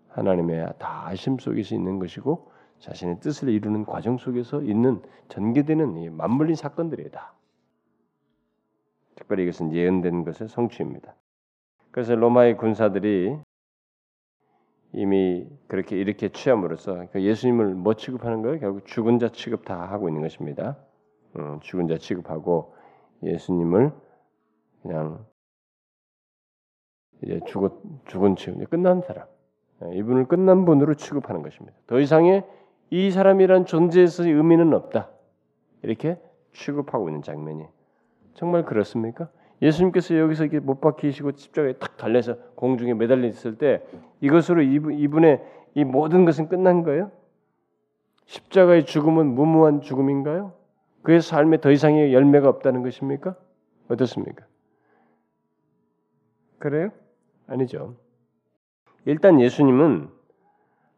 [SPEAKER 1] 하나님의 다 아심 속에서 있는 것이고 자신의 뜻을 이루는 과정 속에서 있는 전개되는 이 맞물린 사건들이다. 특별히 이것은 예언된 것의 성취입니다. 그래서 로마의 군사들이 이미 그렇게 이렇게 취함으로써 그 예수님을 뭐 취급하는 거예요? 결국 죽은 자 취급 다 하고 있는 것입니다. 음, 죽은 자 취급하고 예수님을 그냥 이제 죽었 죽은 취급 끝난 사람 예, 이분을 끝난 분으로 취급하는 것입니다. 더 이상의 이 사람이란 존재에서의 의미는 없다. 이렇게 취급하고 있는 장면이 정말 그렇습니까? 예수님께서 여기서 이렇게 못 박히시고 십자가에 탁 달려서 공중에 매달려 있을 때 이것으로 이분 의 이 모든 것은 끝난 거예요? 십자가의 죽음은 무모한 죽음인가요? 그의 삶에 더 이상의 열매가 없다는 것입니까? 어떻습니까? 그래요? 아니죠. 일단 예수님은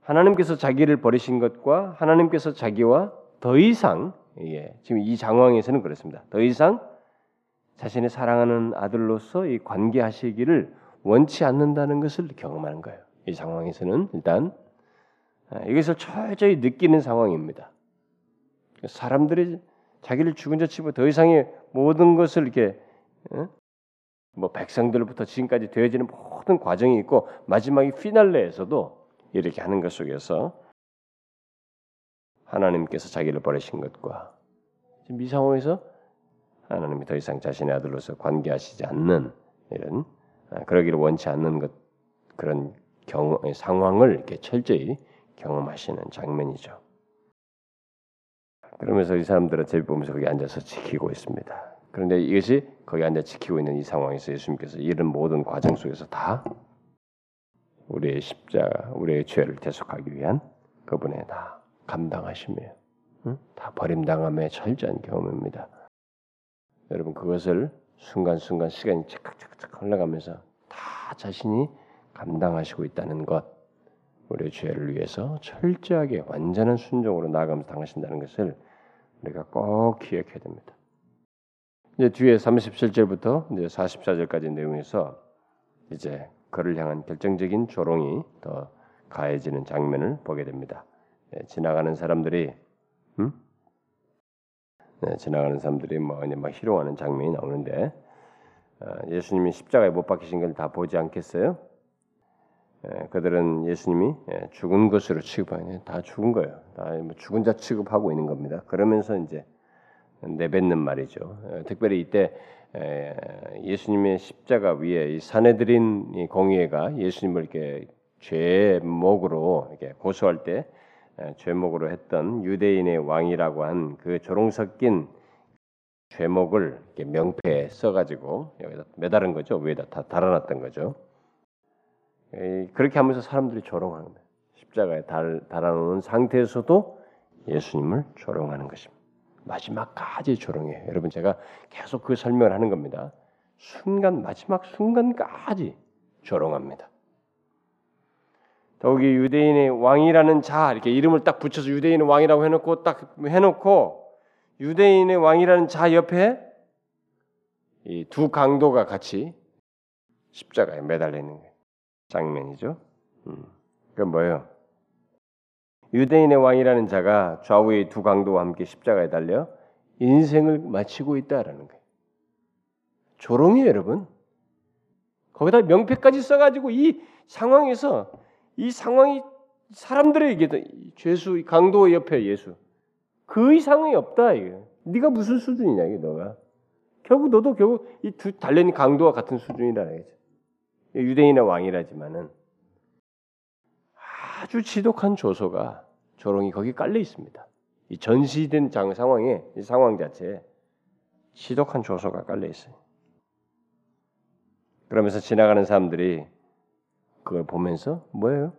[SPEAKER 1] 하나님께서 자기를 버리신 것과 하나님께서 자기와 더 이상 예, 지금 이 상황에서는 그렇습니다. 더 이상 자신의 사랑하는 아들로서 이 관계하시기를 원치 않는다는 것을 경험하는 거예요. 이 상황에서는 일단 아, 이것을 철저히 느끼는 상황입니다. 사람들이 자기를 죽은 자 치고 더 이상의 모든 것을 이렇게 뭐 백성들부터 지금까지 되어지는 모든 과정이 있고 마지막에 피날레에서도 이렇게 하는 것 속에서 하나님께서 자기를 버리신 것과 지금 이 상황에서 하나님이 더 이상 자신의 아들로서 관계하시지 않는 이런 아, 그러기를 원치 않는 것 그런 경험 상황을 이렇게 철저히 경험하시는 장면이죠. 그러면서 이 사람들은 제비 보면서 거기 앉아서 지키고 있습니다. 그런데 이것이 거기 앉아 지키고 있는 이 상황에서 예수님께서 이런 모든 과정 속에서 다 우리의 십자가, 우리의 죄를 대속하기 위한 그분의 다 감당하시며 응? 다 버림당함의 철저한 경험입니다. 여러분 그것을 순간순간 시간이 착착착착 흘러가면서 다 자신이 감당하시고 있다는 것, 우리의 죄를 위해서 철저하게 완전한 순종으로 나아가면서 당하신다는 것을 우리가 꼭 기억해야 됩니다. 이제 뒤에 37절부터 이제 44절까지 내용에서 이제 그를 향한 결정적인 조롱이 더 가해지는 장면을 보게 됩니다. 예, 지나가는 사람들이 음? 네, 지나가는 사람들이 뭐, 막 희롱하는 장면이 나오는데 어, 예수님이 십자가에 못 박히신 걸 다 보지 않겠어요? 예, 그들은 예수님이 예, 죽은 것으로 취급하는 다 죽은 거예요. 다뭐 죽은 자 취급하고 있는 겁니다. 그러면서 이제 내뱉는 말이죠. 예, 특별히 이때 예수님의 십자가 위에 이 사내들인 공의회가 예수님을 이렇게 죄목으로 이렇게 고소할 때 죄목으로 했던 유대인의 왕이라고 한 그 조롱 섞인 죄목을 명패에 써가지고 여기다 매달은 거죠. 위에다 다 달아놨던 거죠. 그렇게 하면서 사람들이 조롱하는 거예요. 십자가에 달, 달아놓은 상태에서도 예수님을 조롱하는 것입니다. 마지막까지 조롱해요. 여러분 제가 계속 그 설명을 하는 겁니다. 순간 마지막 순간까지 조롱합니다. 더욱이 유대인의 왕이라는 자 이렇게 이름을 딱 붙여서 유대인의 왕이라고 해놓고 딱 해놓고 유대인의 왕이라는 자 옆에 이 두 강도가 같이 십자가에 매달려 있는 장면이죠. 음. 그 뭐예요? 유대인의 왕이라는 자가 좌우의 두 강도와 함께 십자가에 달려 인생을 마치고 있다라는 거예요. 조롱이 여러분. 거기다 명패까지 써가지고 이 상황에서 이 상황이 사람들에게 죄수 강도 옆에 예수 그 이상이 없다 이게. 네가 무슨 수준이냐 이게 너가. 결국 너도 결국 이 두 달려있는 강도와 같은 수준이라는 거죠. 유대인의 왕이라지만은 아주 지독한 조소가 조롱이 거기 깔려 있습니다. 이 전시된 장 상황에 이 상황 자체에 지독한 조소가 깔려 있어요. 그러면서 지나가는 사람들이 그걸 보면서 뭐예요?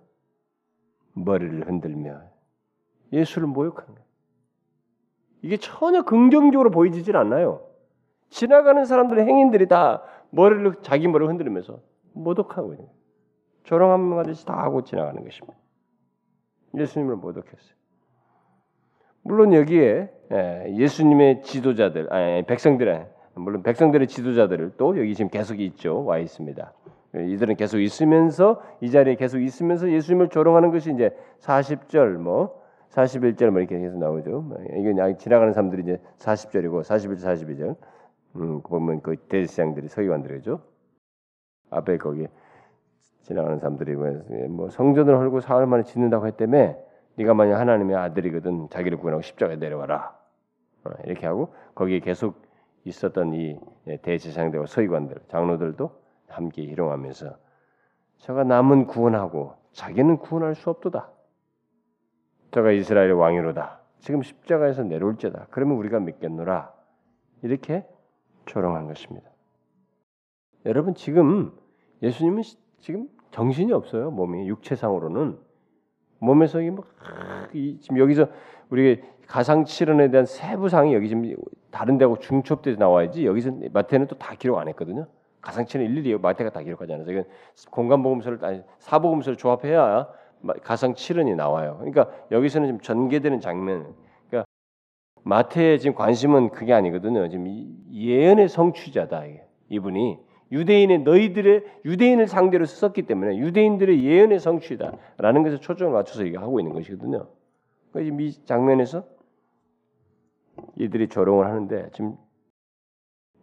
[SPEAKER 1] 머리를 흔들며 예수를 모욕하는 거예요. 이게 전혀 긍정적으로 보이지질 않나요? 지나가는 사람들의 행인들이 다 머리를 자기 머리를 흔들면서 모독하고 있는 조롱하는 것이 다 하고 지나가는 것입니다. 예수님을 모독했어요. 물론 여기에 예, 예수님의 지도자들, 아니, 백성들의 물론 백성들의 지도자들을 또 여기 지금 계속 있죠 와 있습니다. 이들은 계속 있으면서 이 자리에 계속 있으면서 예수님을 조롱하는 것이 이제 40절 뭐 41절 뭐 이렇게 계속 나오죠. 이게 지나가는 사람들이 이제 40절이고 41절 42절 음, 보면 그 대제사장들이 서기관들이죠. 앞에 거기 지나가는 사람들이 뭐, 뭐 성전을 헐고 사흘 만에 짓는다고 했다며 네가 만약 하나님의 아들이거든 자기를 구원하고 십자가에 내려와라 어, 이렇게 하고 거기에 계속 있었던 이 대제사장들과 서기관들 장로들도 함께 희롱하면서 저가 남은 구원하고 자기는 구원할 수 없도다. 저가 이스라엘의 왕이로다. 지금 십자가에서 내려올지다. 그러면 우리가 믿겠노라. 이렇게 조롱한 것입니다. 여러분 지금 예수님은 지금 정신이 없어요. 몸이 육체상으로는 몸에서 뭐 지금 여기서 우리 가상 칠언에 대한 세부 사항이 여기 지금 다른 데하고 중첩돼서 나와야지 여기서 마태는 또 다 기록 안 했거든요. 가상치는 일일이 마태가 다 기록하잖아요. 이건 공간 복음서를 아니 사복음서를 조합해야 가상 칠언이 나와요. 그러니까 여기서는 지금 전개되는 장면. 그러니까 마태의 지금 관심은 그게 아니거든요. 지금 예언의 성취자다 이분이 유대인의 너희들의 유대인을 상대로 썼기 때문에 유대인들의 예언의 성취다라는 것에 초점을 맞춰서 이게 하고 있는 것이거든요. 그러니까 이 장면에서 이들이 조롱을 하는데 지금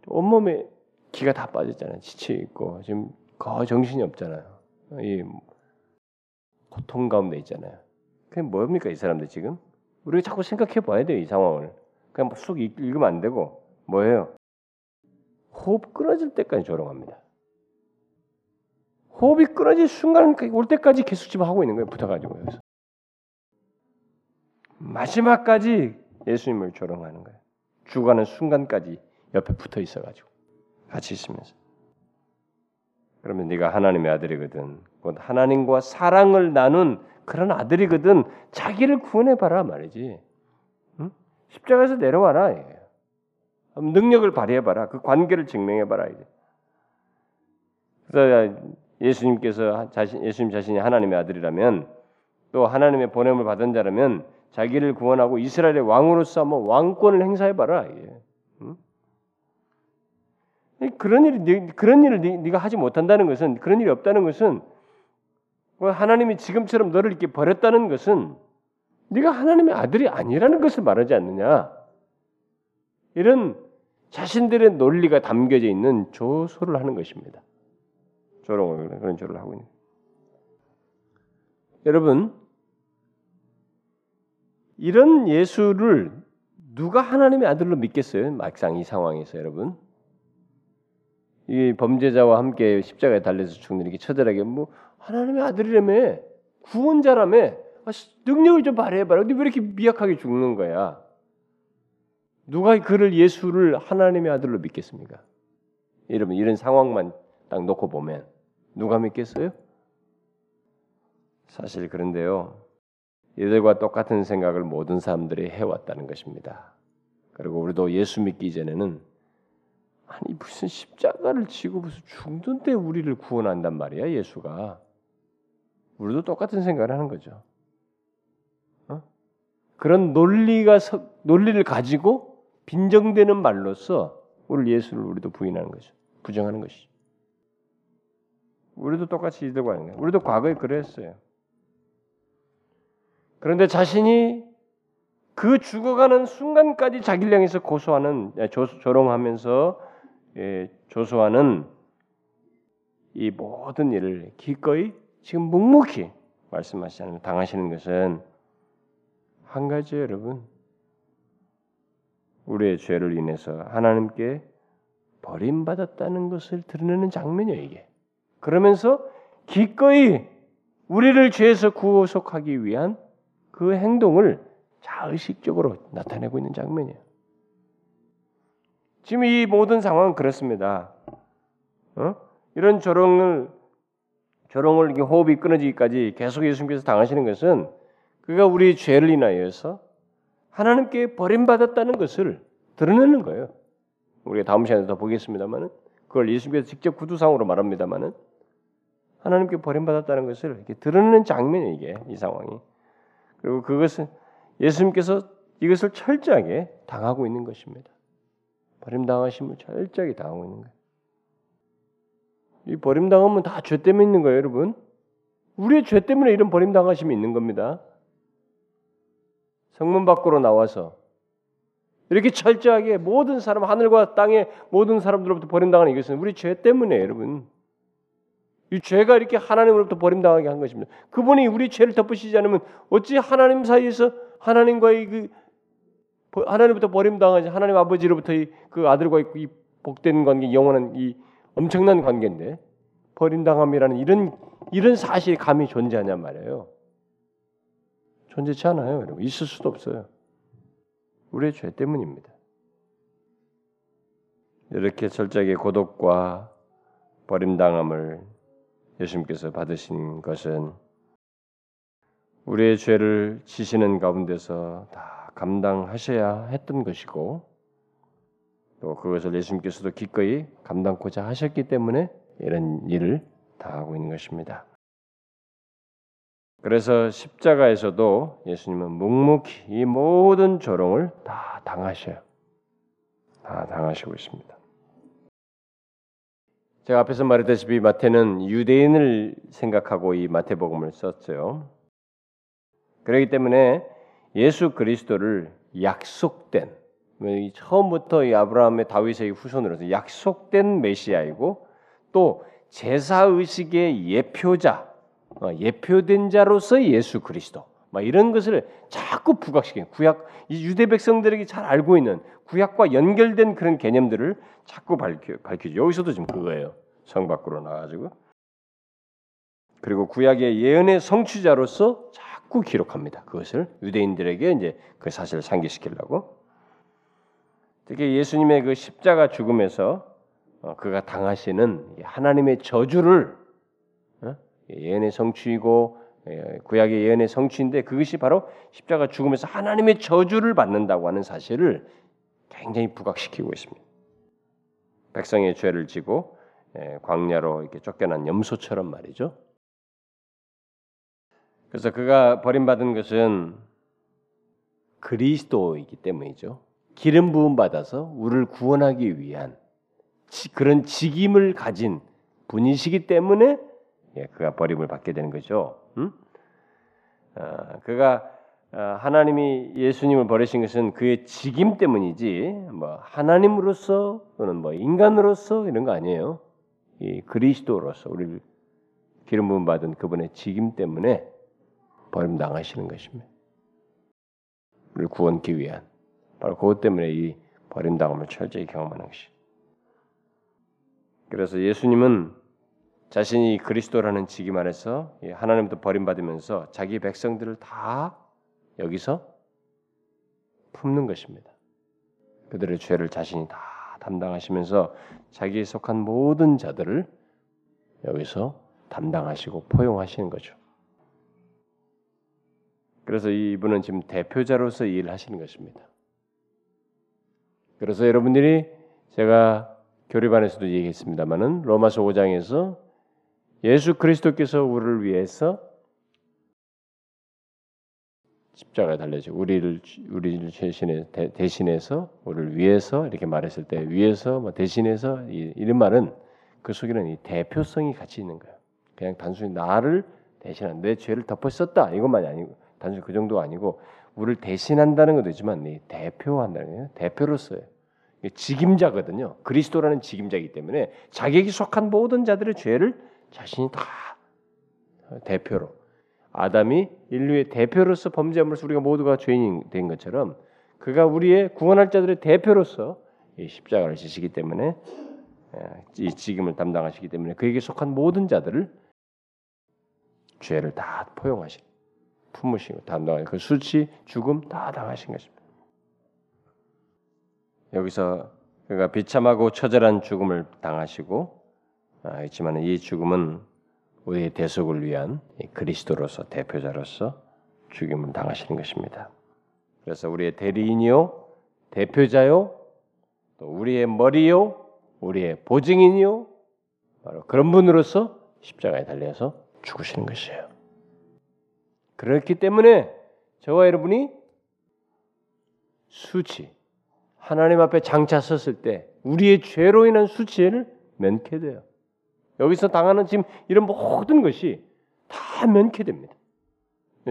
[SPEAKER 1] 온몸에 기가 다 빠졌잖아요. 지쳐 있고 지금 거의 정신이 없잖아요. 이 고통 가운데 있잖아요. 그게 뭡니까 이 사람들 지금? 우리가 자꾸 생각해 봐야 돼요 이 상황을. 그냥 뭐쑥 읽으면 안 되고 뭐예요? 호흡 끊어질 때까지 조롱합니다. 호흡이 끊어질 순간 올 때까지 계속 지금 하고 있는 거예요. 붙어가지고 여기서 마지막까지 예수님을 조롱하는 거예요. 죽어가는 순간까지 옆에 붙어 있어가지고 같이 있으면서. 그러면 네가 하나님의 아들이거든. 곧 하나님과 사랑을 나눈 그런 아들이거든. 자기를 구원해 봐라 말이지. 응? 십자가에서 내려와라. 능력을 발휘해 봐라. 그 관계를 증명해 봐라 이제. 그래서 예수님께서 자신 예수님 자신이 하나님의 아들이라면 또 하나님의 보냄을 받은 자라면 자기를 구원하고 이스라엘의 왕으로서 한번 왕권을 행사해 봐라. 응? 그런 일이 그런 일을 네가 하지 못한다는 것은 그런 일이 없다는 것은 뭐 하나님이 지금처럼 너를 이렇게 버렸다는 것은 네가 하나님의 아들이 아니라는 것을 말하지 않느냐? 이런 자신들의 논리가 담겨져 있는 조소를 하는 것입니다. 조롱을 그런 조를 하고 있는. 여러분 이런 예수를 누가 하나님의 아들로 믿겠어요? 막상 이 상황에서 여러분. 이 범죄자와 함께 십자가에 달려서 죽는 이렇게 처절하게 뭐 하나님의 아들이라며 구원자라며 능력을 좀 발휘해봐라. 근데 왜 이렇게 미약하게 죽는 거야? 누가 그를 예수를 하나님의 아들로 믿겠습니까? 여러분 이런 상황만 딱 놓고 보면 누가 믿겠어요? 사실 그런데요. 이들과 똑같은 생각을 모든 사람들이 해왔다는 것입니다. 그리고 우리도 예수 믿기 이전에는 아니 무슨 십자가를 지고 무슨 죽는 데 우리를 구원한단 말이야 예수가. 우리도 똑같은 생각을 하는 거죠. 어? 그런 논리가 논리를 가지고 빈정되는 말로써 우리 예수를 우리도 부인하는 거죠. 부정하는 것이죠. 우리도 똑같이 이들과 하는 거예요. 우리도 과거에 그랬어요. 그런데 자신이 그 죽어가는 순간까지 자기를 향해서 고소하는 조롱하면서 예, 조소하는 이 모든 일을 기꺼이 지금 묵묵히 말씀하시는 당하시는 것은 한 가지예요, 여러분. 우리의 죄를 인해서 하나님께 버림받았다는 것을 드러내는 장면이에요, 이게. 그러면서 기꺼이 우리를 죄에서 구속하기 위한 그 행동을 자의식적으로 나타내고 있는 장면이에요. 지금 이 모든 상황은 그렇습니다. 어? 이런 조롱을 조롱을 호흡이 끊어지기까지 계속 예수님께서 당하시는 것은 그가 우리 죄를 인하여서 하나님께 버림받았다는 것을 드러내는 거예요. 우리가 다음 시간에 더 보겠습니다만은 그걸 예수님께서 직접 구두상으로 말합니다만은 하나님께 버림받았다는 것을 이렇게 드러내는 장면이 이게 이 상황이. 그리고 그것은 예수님께서 이것을 철저하게 당하고 있는 것입니다. 버림당하심을 철저하게 당하고 있는 거예요. 이 버림당하면 다 죄 때문에 있는 거예요, 여러분. 우리의 죄 때문에 이런 버림당하심이 있는 겁니다. 성문 밖으로 나와서 이렇게 철저하게 모든 사람 하늘과 땅의 모든 사람들로부터 버림당하는 이것은 우리 죄 때문에 여러분. 이 죄가 이렇게 하나님으로부터 버림당하게 한 것입니다. 그분이 우리 죄를 덮으시지 않으면 어찌 하나님 사이에서 하나님과의 그 하나님부터 버림당하지 하나님 아버지로부터 그 아들과의 이 복된 관계, 영원한 이 엄청난 관계인데 버림당함이라는 이런 이런 사실이 감히 존재하냔 말이에요. 존재치 않아요, 여러분. 있을 수도 없어요. 우리의 죄 때문입니다. 이렇게 철저하게 고독과 버림당함을 예수님께서 받으신 것은 우리의 죄를 지시는 가운데서 다 감당하셔야 했던 것이고 또 그것을 예수님께서도 기꺼이 감당코자 하셨기 때문에 이런 일을 다하고 있는 것입니다. 그래서 십자가에서도 예수님은 묵묵히 이 모든 조롱을 다 당하셔요. 다 당하시고 있습니다. 제가 앞에서 말했다시피 마태는 유대인을 생각하고 이 마태복음을 썼어요. 그렇기 때문에 예수 그리스도를 약속된 처음부터 이 아브라함의 다윗의 후손으로서 약속된 메시아이고 또 제사 의식의 예표자, 어, 예표된 자로서 예수 그리스도. 막 이런 것을 자꾸 부각시키는 구약 이 유대 백성들에게 잘 알고 있는 구약과 연결된 그런 개념들을 자꾸 밝혀 밝히죠. 여기서도 지금 그거예요. 성 밖으로 나가지고 그리고 구약의 예언의 성취자로서 자꾸 기록합니다. 그것을 유대인들에게 이제 그 사실을 상기시키려고 특히 예수님의 그 십자가 죽음에서 어, 그가 당하시는 하나님의 저주를 어? 예언의 성취이고 예, 구약의 예언의 성취인데 그것이 바로 십자가 죽음에서 하나님의 저주를 받는다고 하는 사실을 굉장히 부각시키고 있습니다. 백성의 죄를 지고 예, 광야로 이렇게 쫓겨난 염소처럼 말이죠. 그래서 그가 버림받은 것은 그리스도이기 때문이죠. 기름 부음 받아서 우리를 구원하기 위한 그런 직임을 가진 분이시기 때문에 예, 그가 버림을 받게 되는 거죠. 음? 어, 그가 어, 하나님이 예수님을 버리신 것은 그의 직임 때문이지 뭐 하나님으로서 또는 뭐 인간으로서 이런 거 아니에요. 이 그리스도로서 우리를 기름 부음 받은 그분의 직임 때문에 버림 당하시는 것입니다. 우리를 구원기 위한 바로 그것 때문에 이 버림 당함을 철저히 경험하는 것이. 그래서 예수님은 자신이 그리스도라는 직임 안에서 하나님도 버림받으면서 자기 백성들을 다 여기서 품는 것입니다. 그들의 죄를 자신이 다 담당하시면서 자기에 속한 모든 자들을 여기서 담당하시고 포용하시는 거죠. 그래서 이분은 지금 대표자로서 일을 하시는 것입니다. 그래서 여러분들이 제가 교리반에서도 얘기했습니다만은 로마서 5장에서 예수 그리스도께서 우리를 위해서 십자가에 달려져 우리를 우리를 대신해 대신해서 우리를 위해서 이렇게 말했을 때 위해서 뭐 대신해서 이, 이런 말은 그 속에는 이 대표성이 같이 있는 거예요. 그냥 단순히 나를 대신한 내 죄를 덮었었다 이것만이 아니고 단순히 그 정도가 아니고 우리를 대신한다는 것도 있지만 이 대표한다는 거예요. 대표로서요. 직임자거든요. 그리스도라는 직임자이기 때문에 자기에게 속한 모든 자들의 죄를 자신이 다 대표로 아담이 인류의 대표로서 범죄함으로써 우리가 모두가 죄인이 된 것처럼 그가 우리의 구원할 자들의 대표로서 이 십자가를 지시기 때문에 예, 이 직임을 담당하시기 때문에 그에게 속한 모든 자들을 죄를 다 포용하신 품으시고 담당하신 그 수치 죽음 다 당하신 것입니다. 여기서 그가 비참하고 처절한 죽음을 당하시고 아, 있지만 이 죽음은 우리의 대속을 위한 그리스도로서 대표자로서 죽임을 당하시는 것입니다. 그래서 우리의 대리인이요, 대표자요, 또 우리의 머리요, 우리의 보증인이요, 바로 그런 분으로서 십자가에 달려서 죽으시는 것이에요. 그렇기 때문에 저와 여러분이 수치, 하나님 앞에 장차 섰을 때 우리의 죄로 인한 수치를 면케 돼요. 여기서 당하는 지금 이런 모든 것이 다 면케됩니다.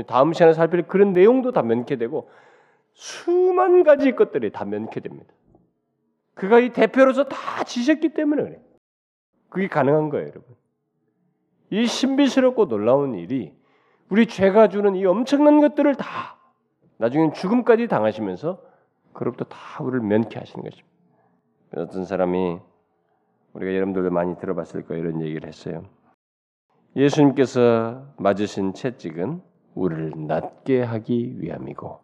[SPEAKER 1] 다음 시간에 살필 그런 내용도 다 면케되고 수만 가지 것들이 다 면케됩니다. 그가 이 대표로서 다 지셨기 때문에 그래. 그게 가능한 거예요, 여러분. 이 신비스럽고 놀라운 일이 우리 죄가 주는 이 엄청난 것들을 다 나중엔 죽음까지 당하시면서 그로부터 다 우리를 면케 하시는 것입니다. 어떤 사람이 우리가 여러분들도 많이 들어봤을 거예요. 이런 얘기를 했어요. 예수님께서 맞으신 채찍은 우리를 낫게 하기 위함이고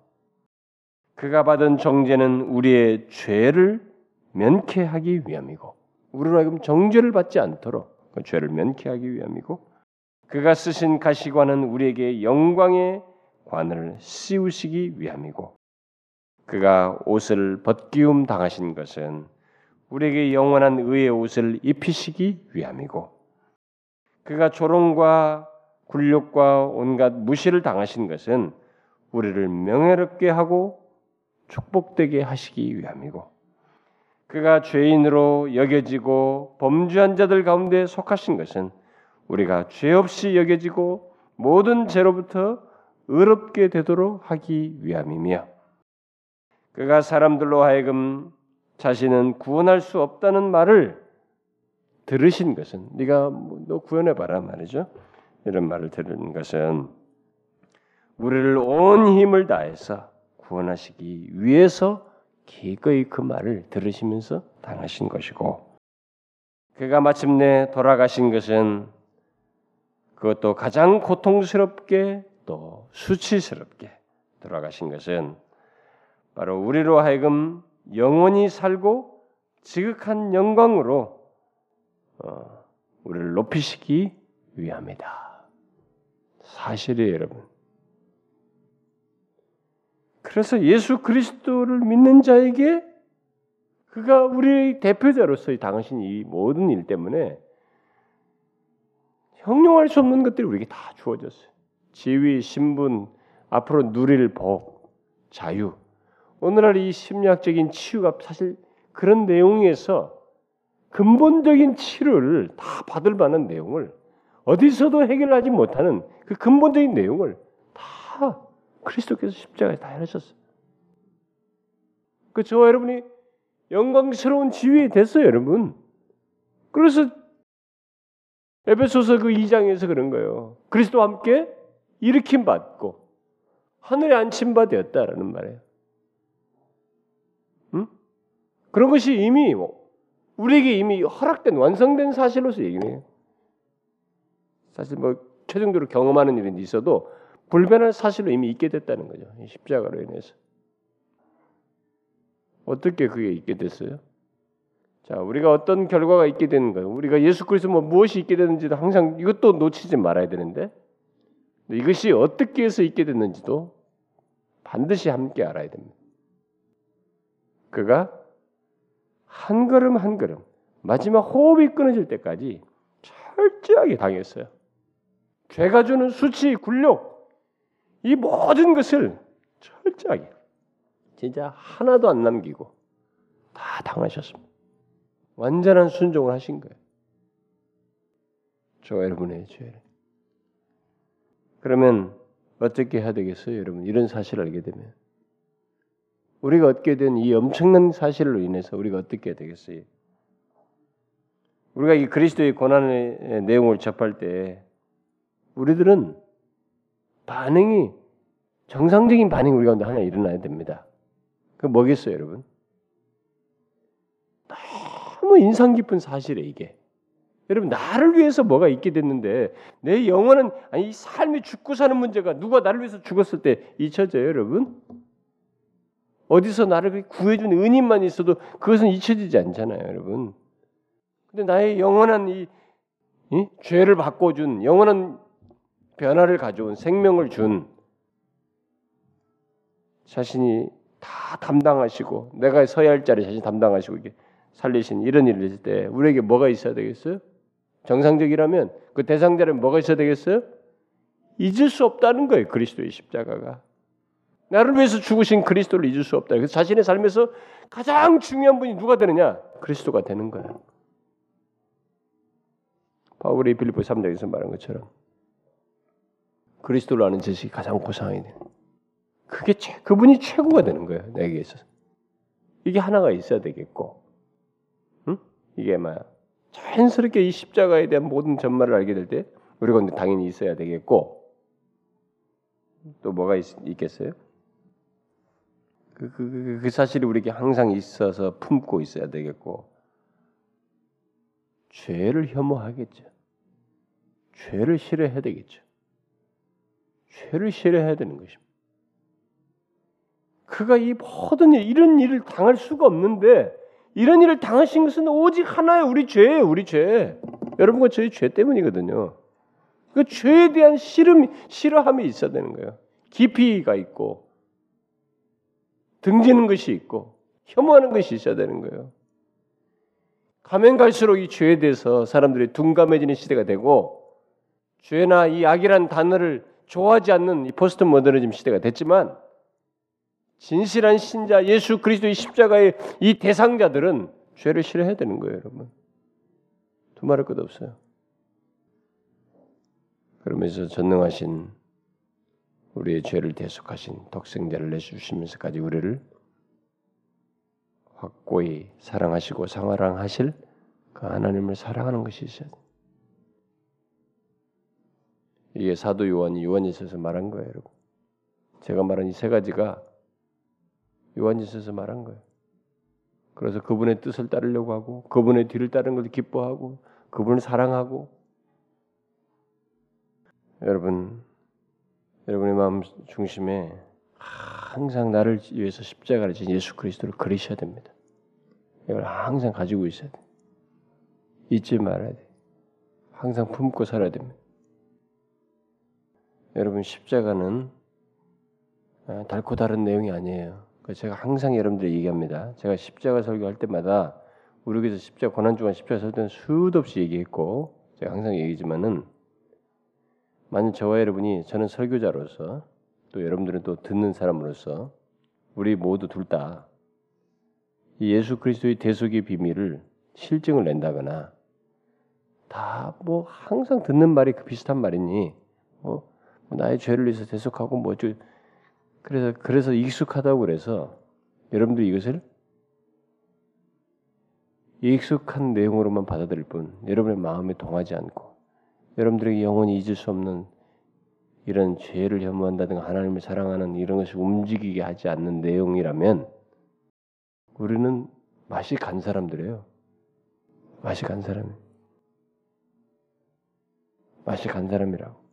[SPEAKER 1] 그가 받은 정죄는 우리의 죄를 면케하기 위함이고 우리로 하여금 정죄를 받지 않도록 그 죄를 면케하기 위함이고 그가 쓰신 가시관은 우리에게 영광의 관을 씌우시기 위함이고 그가 옷을 벗기움 당하신 것은 우리에게 영원한 의의 옷을 입히시기 위함이고 그가 조롱과 굴욕과 온갖 무시를 당하신 것은 우리를 명예롭게 하고 축복되게 하시기 위함이고 그가 죄인으로 여겨지고 범죄한 자들 가운데 속하신 것은 우리가 죄 없이 여겨지고 모든 죄로부터 의롭게 되도록 하기 위함이며 그가 사람들로 하여금 자신은 구원할 수 없다는 말을 들으신 것은 네가 뭐너 구원해 봐라 말이죠. 이런 말을 들은 것은 우리를 온 힘을 다해서 구원하시기 위해서 기꺼이 그 말을 들으시면서 당하신 것이고 그가 마침내 돌아가신 것은 그것도 가장 고통스럽게 또 수치스럽게 돌아가신 것은 바로 우리로 하여금 영원히 살고 지극한 영광으로 어, 우리를 높이시기 위함이다. 사실이에요, 여러분. 그래서 예수 그리스도를 믿는 자에게 그가 우리의 대표자로서 당하신 이 모든 일 때문에 형용할 수 없는 것들이 우리에게 다 주어졌어요. 지위, 신분, 앞으로 누릴 복, 자유, 오늘날 이 심리학적인 치유가 사실 그런 내용에서 근본적인 치료를 다 받을 만한 내용을 어디서도 해결하지 못하는 그 근본적인 내용을 다 그리스도께서 십자가에 다 해내셨어요. 그 저와 여러분이 영광스러운 지위에 됐어요, 여러분. 그래서 에베소서 그 2장에서 그런 거예요. 그리스도와 함께 일으킴 받고 하늘에 안침 바 되었다라는 말이에요. 그런 것이 이미 뭐 우리에게 이미 허락된 완성된 사실로서 얘기해요. 사실 뭐 최종적으로 경험하는 일이 있어도 불변할 사실로 이미 있게 됐다는 거죠. 십자가로 인해서. 어떻게 그게 있게 됐어요? 자, 우리가 어떤 결과가 있게 되는 거예요. 우리가 예수 그리스도 뭐 무엇이 있게 되는지도 항상 이것도 놓치지 말아야 되는데 이것이 어떻게 해서 있게 됐는지도 반드시 함께 알아야 됩니다. 그가 한 걸음 한 걸음 마지막 호흡이 끊어질 때까지 철저하게 당했어요. 죄가 주는 수치, 굴욕 이 모든 것을 철저하게 진짜 하나도 안 남기고 다 당하셨습니다. 완전한 순종을 하신 거예요. 저 여러분의 죄를. 그러면 어떻게 해야 되겠어요, 여러분? 이런 사실을 알게 되면 우리가 얻게 된 이 엄청난 사실로 인해서 우리가 어떻게 되겠어요? 우리가 이 그리스도의 고난의 내용을 접할 때 우리들은 반응이 정상적인 반응이 우리 가운데 하나 일어나야 됩니다. 그 뭐겠어요, 여러분? 너무 인상 깊은 사실에 이게. 여러분 나를 위해서 뭐가 있게 됐는데 내 영혼은 아니 이 삶이 죽고 사는 문제가 누가 나를 위해서 죽었을 때 잊혀져요, 여러분? 어디서 나를 구해준 은인만 있어도 그것은 잊혀지지 않잖아요, 여러분. 근데 나의 영원한 이, 이 죄를 바꿔준 영원한 변화를 가져온 생명을 준 자신이 다 담당하시고 내가 서야 할 자리 자신 담당하시고 이게 살리신 이런 일을 했을 때 우리에게 뭐가 있어야 되겠어요? 정상적이라면 그 대상자는 뭐가 있어야 되겠어요? 잊을 수 없다는 거예요. 그리스도의 십자가가. 나를 위해서 죽으신 그리스도를 잊을 수 없다. 그래서 자신의 삶에서 가장 중요한 분이 누가 되느냐? 그리스도가 되는 거예요. 바울이 빌리포 3장에서 말한 것처럼 그리스도를 아는 지식이 가장 고상이 돼. 그게 최, 그분이 최고가 되는 거예요. 내게 있어서. 이게 하나가 있어야 되겠고, 응? 이게 막 자연스럽게 이 십자가에 대한 모든 전말을 알게 될 때 우리가 당연히 있어야 되겠고, 또 뭐가 있, 겠어요 그, 그, 그, 그 사실이 우리에게 항상 있어서 품고 있어야 되겠고, 죄를 혐오하겠죠. 죄를 싫어해야 되겠죠. 죄를 싫어해야 되는 것입니다. 그가 이 모든 일, 이런 일을 당할 수가 없는데 이런 일을 당하신 것은 오직 하나의 우리 죄예요, 우리 죄. 여러분과 저희 죄 때문이거든요. 그 죄에 대한 싫음, 싫어함이 있어야 되는 거예요. 깊이가 있고 등지는 것이 있고 혐오하는 것이 있어야 되는 거예요. 가면 갈수록 이 죄에 대해서 사람들이 둔감해지는 시대가 되고 죄나 이 악이란 단어를 좋아하지 않는 이 포스트 모더니즘 시대가 됐지만 진실한 신자 예수 그리스도의 십자가의 이 대상자들은 죄를 싫어해야 되는 거예요, 여러분. 두말할 것 없어요. 그러면서 전능하신 우리의 죄를 대속하신 독생자를 내주시면서까지 우리를 확고히 사랑하시고 상하랑하실 그 하나님을 사랑하는 것이 있어야 돼. 이게 사도 요한이 요한일서에서 말한 거예요, 여러분. 제가 말한 이 세 가지가 요한일서에서 말한 거예요. 그래서 그분의 뜻을 따르려고 하고 그분의 뒤를 따르는 것을 기뻐하고 그분을 사랑하고 여러분 여러분의 마음 중심에 항상 나를 위해서 십자가를 진 예수 그리스도를 그리셔야 됩니다. 이걸 항상 가지고 있어야 돼. 잊지 말아야 돼. 항상 품고 살아야 됩니다. 여러분 십자가는 아, 달고 다른 내용이 아니에요. 제가 항상 여러분들 얘기합니다. 제가 십자가 설교할 때마다 우리 교회에서 십자가 고난 중간 십자가 설교는 수도 없이 얘기했고 제가 항상 얘기지만은 만약 저와 여러분이 저는 설교자로서 또 여러분들은 또 듣는 사람으로서 우리 모두 둘 다 예수 그리스도의 대속의 비밀을 실증을 낸다거나 다 뭐 항상 듣는 말이 그 비슷한 말이니 뭐 나의 죄를 위해서 대속하고 뭐 그래서 그래서 익숙하다고 그래서 여러분들이 이것을 익숙한 내용으로만 받아들일 뿐 여러분의 마음에 동하지 않고 여러분들에게 영원히 잊을 수 없는 이런 죄를 혐오한다든가 하나님을 사랑하는 이런 것을 움직이게 하지 않는 내용이라면 우리는 맛이 간 사람들이에요. 맛이 간 사람. 맛이 간 사람이라고.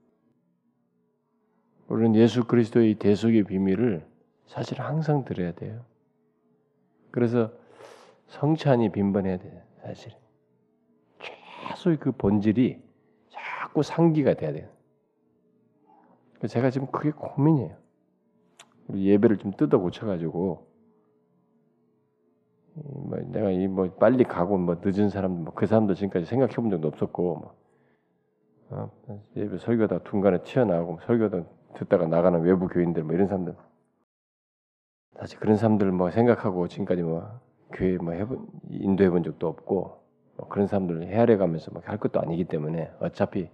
[SPEAKER 1] 우리는 예수 그리스도의 대속의 비밀을 사실 항상 들어야 돼요. 그래서 성찬이 빈번해야 돼요. 사실. 최소의 그 본질이 자꾸 상기가 돼야 돼요. 제가 지금 그게 고민이에요. 우리 예배를 좀 뜯어 고쳐가지고 뭐 내가 이 뭐 빨리 가고 뭐 늦은 사람 뭐그 사람도 지금까지 생각해 본 적도 없었고 뭐 어, 예배 설교다 중간에 튀어나오고 설교다 듣다가 나가는 외부 교인들 뭐 이런 사람들 사실 그런 사람들 뭐 생각하고 지금까지 뭐 교회 뭐 해본 인도해 본 적도 없고 뭐 그런 사람들 헤아려 가면서 막 할 것도 아니기 때문에 어차피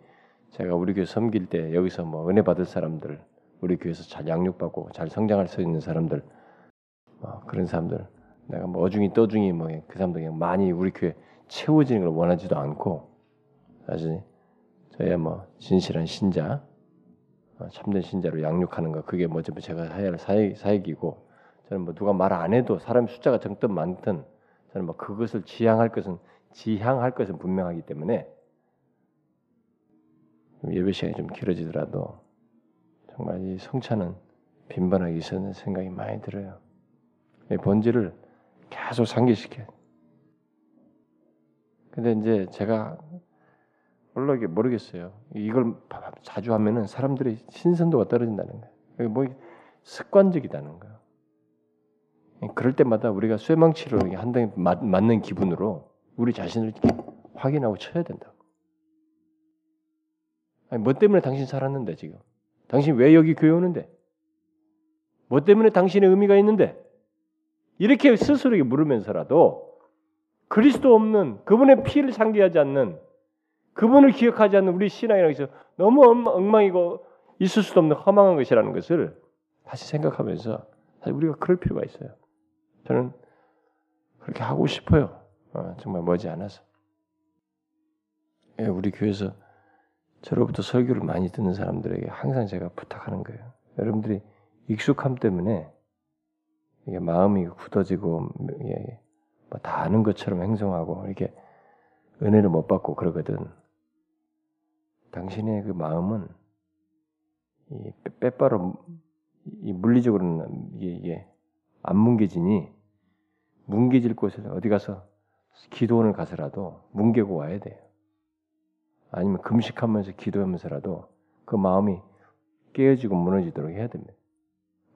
[SPEAKER 1] 제가 우리 교회 섬길 때 여기서 뭐 은혜 받을 사람들 우리 교회에서 잘 양육받고 잘 성장할 수 있는 사람들 뭐 그런 사람들 내가 뭐 어중이 떠중이 뭐 그 사람들 그냥 많이 우리 교회 채워지는 걸 원하지도 않고 사실 저야 뭐 진실한 신자 어, 참된 신자로 양육하는 거 그게 뭐 제가 해야 할 사역, 사역이고 저는 뭐 누가 말 안 해도 사람 숫자가 적든 많든 저는 뭐 그것을 지향할 것은 지향할 것은 분명하기 때문에 예배 시간이 좀 길어지더라도 정말 이 성찬은 빈번하게 있었는 생각이 많이 들어요. 본질을 계속 상기시켜. 근데 이제 제가 몰라 모르겠어요. 이걸 자주 하면은 사람들의 신선도가 떨어진다는 거예요. 뭐 습관적이다는 거예요. 그럴 때마다 우리가 쇠망치로 한대 맞는 기분으로 우리 자신을 확인하고 쳐야 된다고. 아니, 뭐 때문에 당신 살았는데 지금? 당신 왜 여기 교회 오는데? 뭐 때문에 당신의 의미가 있는데? 이렇게 스스로에게 물으면서라도 그리스도 없는 그분의 피를 상기하지 않는 그분을 기억하지 않는 우리 신앙이라고 해서 너무 엉망이고 있을 수도 없는 허망한 것이라는 것을 다시 생각하면서 사실 우리가 그럴 필요가 있어요. 저는 그렇게 하고 싶어요. 어, 정말 머지 않아서. 예, 우리 교회에서 저로부터 설교를 많이 듣는 사람들에게 항상 제가 부탁하는 거예요. 여러분들이 익숙함 때문에 이게 마음이 굳어지고 예, 뭐다 아는 것처럼 행동하고 이렇게 은혜를 못 받고 그러거든. 당신의 그 마음은 이 빼빠로 이 물리적으로는 이게, 이게 안 뭉개지니 뭉개질 곳에 어디 가서 기도원을 가서라도 뭉개고 와야 돼요. 아니면 금식하면서 기도하면서라도 그 마음이 깨어지고 무너지도록 해야 됩니다.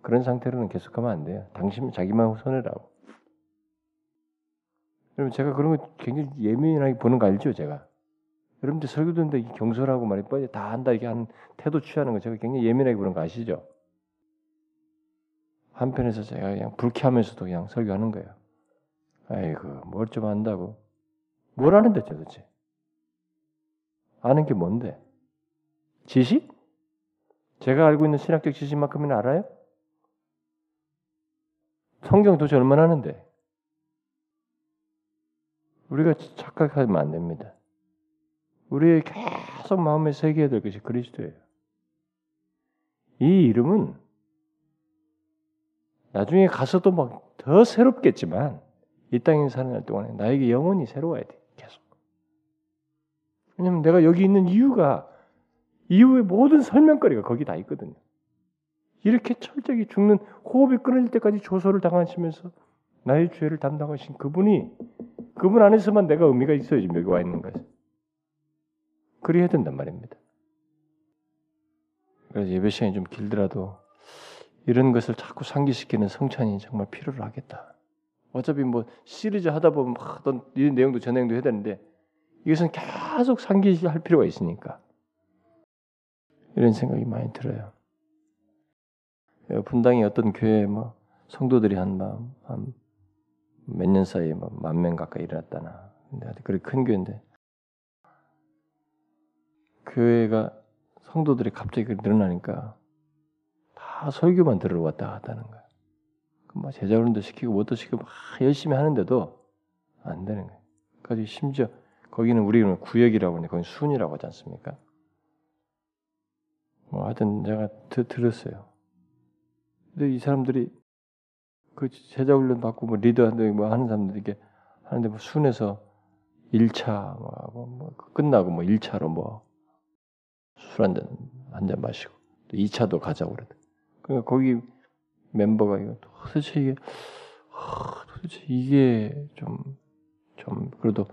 [SPEAKER 1] 그런 상태로는 계속하면 안 돼요. 당신 자기만 손해라고. 여러분 제가 그런 거 굉장히 예민하게 보는 거 알죠, 제가. 여러분들 설교 듣는데 경솔하고 말이 뻔히 다 한다 이렇게 하는 태도 취하는 거 제가 굉장히 예민하게 보는 거 아시죠? 한편에서 제가 그냥 불쾌하면서도 그냥 설교하는 거예요. 아이고 뭘좀 안다고. 뭘 아는데 도대체? 아는 게 뭔데? 지식? 제가 알고 있는 신학적 지식만큼은 알아요? 성경 도대체 얼마나 하는데? 우리가 착각하면 안 됩니다. 우리의 계속 마음에 새겨야 될 것이 그리스도예요. 이 이름은 나중에 가서도 막 더 새롭겠지만 이 땅에 사는 날 동안에 나에게 영원히 새로워야 돼. 왜냐면 내가 여기 있는 이유가 이후의 모든 설명거리가 거기 다 있거든요. 이렇게 철저히 죽는 호흡이 끊어질 때까지 조소를 당하시면서 나의 죄를 담당하신 그분이 그분 안에서만 내가 의미가 있어야 지 여기 와 있는 거예요. 그래야 된단 말입니다. 그래서 예배 시간이 좀 길더라도 이런 것을 자꾸 상기시키는 성찬이 정말 필요로 하겠다. 어차피 뭐 시리즈 하다 보면 막 어떤 이 내용도 저 내용도 해야 되는데 이것은 계속 상기할 필요가 있으니까 이런 생각이 많이 들어요. 분당에 어떤 교회 뭐 성도들이 한몇 년 사이에 뭐만명 가까이 일어났다나. 근데 그렇게 큰 교회인데 교회가 성도들이 갑자기 늘어나니까 다 설교만 들으러 왔다 갔다는 거야. 뭐 제자 훈련도 시키고 뭐도 시키고 막 열심히 하는데도 안 되는 거예요. 까지 심지어 거기는 우리는 구역이라고 하는데 거기 순이라고 하지 않습니까? 뭐 하여튼 제가 드, 들었어요. 근데 이 사람들이 그 제자 훈련 받고 뭐 리더한테 뭐 하는 사람들 이게 하는데 뭐 순에서 1차 뭐, 뭐 끝나고 뭐 1차로 뭐 술 한 잔 한 잔 마시고 또 2차도 가자고 그러더. 그러니까 거기 멤버가 이거 도대체 이게 도대체 이게 좀좀 그래도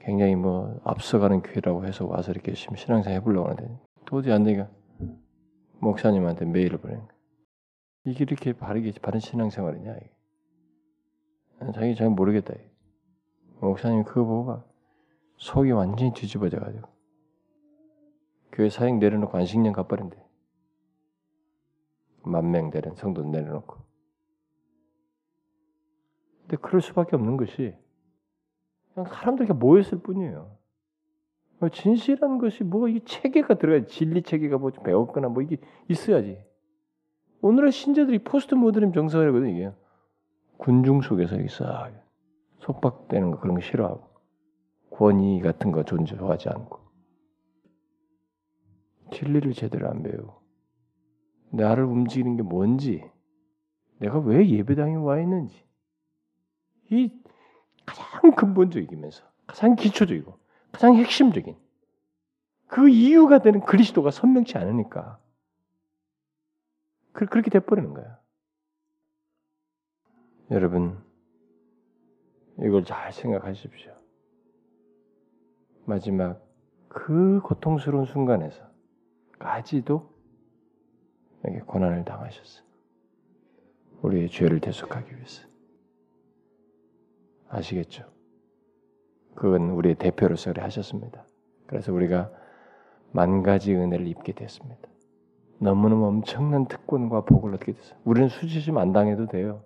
[SPEAKER 1] 굉장히 뭐 앞서가는 교회라고 해서 와서 이렇게 신앙생 해보려고 하는데 도저히 안 되니까 목사님한테 메일을 보내는 거야. 이게 이렇게 바르게 바른 신앙생활이냐 이게. 자기 잘 모르겠다. 목사님 그거 보고 봐. 속이 완전히 뒤집어져 가지고 교회 사역 내려놓고 안식년 가버린대. 만명 되는 성도 내려놓고. 근데 그럴 수밖에 없는 것이 그냥 사람들이 모였을 뿐이에요. 뭐 진실한 것이 뭐 이 체계가 들어가 진리 체계가 뭐 배웠거나 뭐 이게 있어야지. 오늘의 신자들이 포스트 모더니 정서거든 이게 군중 속에서 있어 속박되는 거 그런 거 싫어하고 권위 같은 거 존중하지 않고 진리를 제대로 안 배우고 나를 움직이는 게 뭔지 내가 왜 예배당에 와 있는지 이 가장 근본적이면서 가장 기초적이고 가장 핵심적인 그 이유가 되는 그리스도가 선명치 않으니까 그, 그렇게 돼버리는 거야. 여러분 이걸 잘 생각하십시오. 마지막 그 고통스러운 순간에서까지도 고난을 당하셨어요. 우리의 죄를 대속하기 위해서. 아시겠죠? 그건 우리의 대표로서 그래 하셨습니다. 그래서 우리가 만 가지 은혜를 입게 됐습니다. 너무너무 엄청난 특권과 복을 얻게 됐어요. 우리는 수치심 안 당해도 돼요.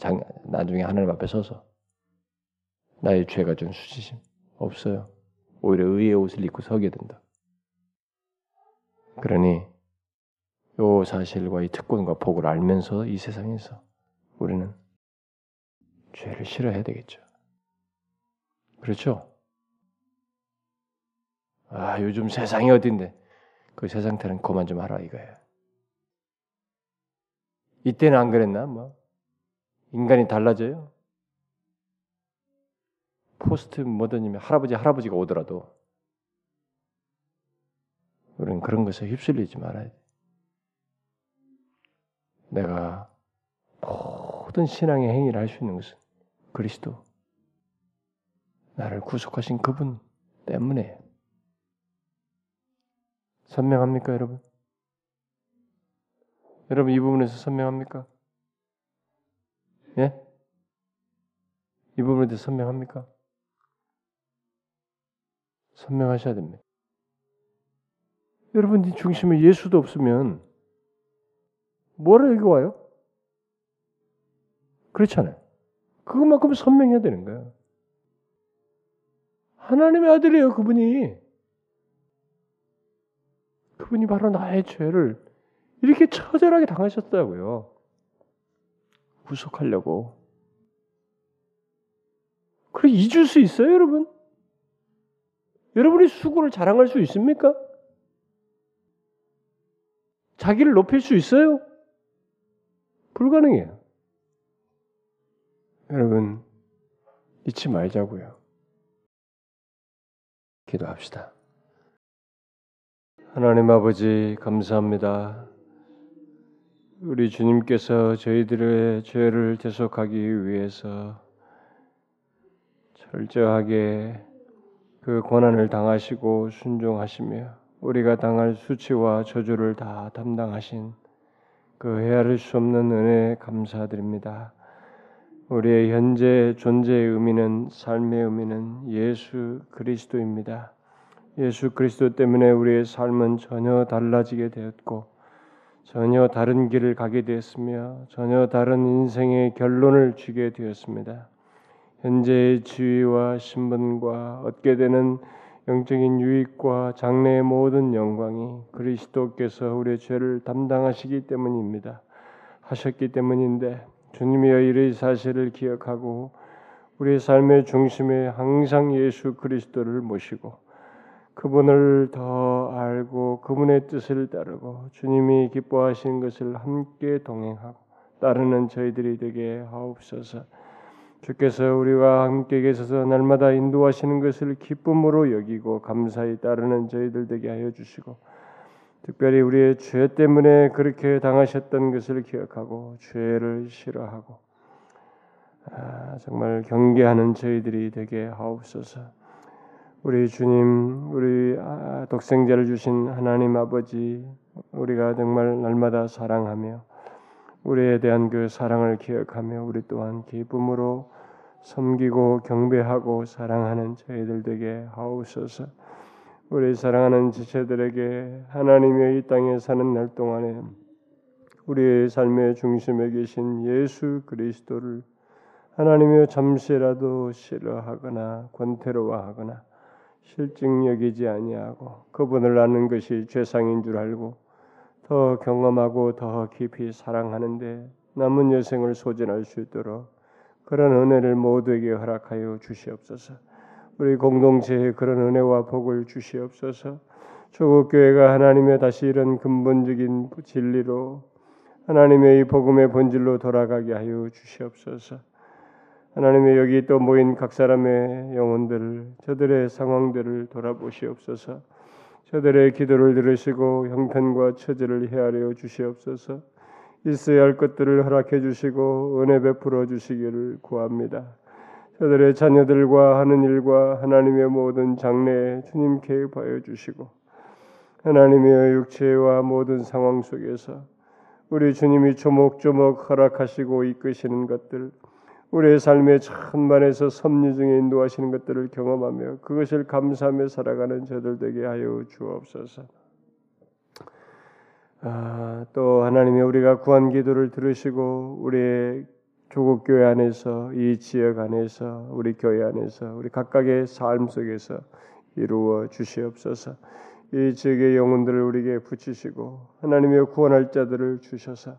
[SPEAKER 1] 장, 나중에 하나님 앞에 서서 나의 죄가 준 수치심 없어요. 오히려 의의 옷을 입고 서게 된다. 그러니 요 사실과 이 특권과 복을 알면서 이 세상에서 우리는 죄를 싫어해야 되겠죠. 그렇죠? 아, 요즘 세상이 어딘데? 그 세상 태는 그만 좀 하라 이거예요. 이때는 안 그랬나? 뭐 인간이 달라져요? 포스트 모더님이 할아버지 할아버지가 오더라도 우리는 그런 것에 휩쓸리지 말아야 돼. 내가 모든 신앙의 행위를 할 수 있는 것은 그리스도 나를 구속하신 그분 때문에 선명합니까, 여러분? 여러분 이 부분에서 선명합니까? 예? 이 부분에 대해서 선명합니까? 선명하셔야 됩니다. 여러분 이 중심에 예수도 없으면 뭐라 여기 와요? 그렇잖아요. 그것만큼 선명해야 되는 거예요. 하나님의 아들이에요, 그분이. 그분이 바로 나의 죄를 이렇게 처절하게 당하셨다고요. 구속하려고. 그래 잊을 수 있어요, 여러분? 여러분이 수고를 자랑할 수 있습니까? 자기를 높일 수 있어요? 불가능해요. 여러분, 잊지 말자고요. 기도합시다. 하나님 아버지, 감사합니다. 우리 주님께서 저희들의 죄를 대속하기 위해서 철저하게 그 고난을 당하시고 순종하시며 우리가 당할 수치와 저주를 다 담당하신 그 헤아릴 수 없는 은혜 감사드립니다. 우리의 현재 존재의 의미는 삶의 의미는 예수 그리스도입니다. 예수 그리스도 때문에 우리의 삶은 전혀 달라지게 되었고 전혀 다른 길을 가게 되었으며 전혀 다른 인생의 결론을 쥐게 되었습니다. 현재의 지위와 신분과 얻게 되는 영적인 유익과 장래의 모든 영광이 그리스도께서 우리의 죄를 담당하시기 때문입니다. 하셨기 때문인데 주님이여 이의 사실을 기억하고 우리의 삶의 중심에 항상 예수 그리스도를 모시고 그분을 더 알고 그분의 뜻을 따르고 주님이 기뻐하신 것을 함께 동행하고 따르는 저희들이 되게 하옵소서.
[SPEAKER 2] 주께서 우리와 함께 계셔서 날마다 인도하시는 것을 기쁨으로 여기고 감사히 따르는 저희들 되게 하여 주시고 특별히 우리의 죄 때문에 그렇게 당하셨던 것을 기억하고 죄를 싫어하고 아, 정말 경계하는 저희들이 되게 하옵소서. 우리 주님, 우리 아, 독생자를 주신 하나님 아버지, 우리가 정말 날마다 사랑하며 우리에 대한 그 사랑을 기억하며 우리 또한 기쁨으로 섬기고 경배하고 사랑하는 저희들 되게 하옵소서. 우리 사랑하는 지체들에게 하나님의 이 땅에 사는 날 동안에 우리의 삶의 중심에 계신 예수 그리스도를 하나님의 잠시라도 싫어하거나 권태로워하거나 실증 여기지 아니하고 그분을 아는 것이 죄상인 줄 알고 더 경험하고 더 깊이 사랑하는데 남은 여생을 소진할 수 있도록 그런 은혜를 모두에게 허락하여 주시옵소서. 우리 공동체에 그런 은혜와 복을 주시옵소서. 조국 교회가 하나님의 다시 이런 근본적인 진리로 하나님의 이 복음의 본질로 돌아가게 하여 주시옵소서. 하나님의 여기 또 모인 각 사람의 영혼들을 저들의 상황들을 돌아보시옵소서. 저들의 기도를 들으시고 형편과 처지를 헤아려 주시옵소서. 있어야 할 것들을 허락해 주시고 은혜 베풀어 주시기를 구합니다. 저들의 자녀들과 하는 일과 하나님의 모든 장래에 주님 개입하여 주시고 하나님의 육체와 모든 상황 속에서 우리 주님이 조목조목 허락하시고 이끄시는 것들 우리의 삶의 천만에서 섭리 중에 인도하시는 것들을 경험하며 그것을 감사하며 살아가는 저들 되게 하여 주옵소서. 아, 또 하나님이 우리가 구한 기도를 들으시고 우리의 조국 교회 안에서 이 지역 안에서 우리 교회 안에서 우리 각각의 삶 속에서 이루어 주시옵소서. 이 지역의 영혼들을 우리에게 붙이시고 하나님의 구원할 자들을 주셔서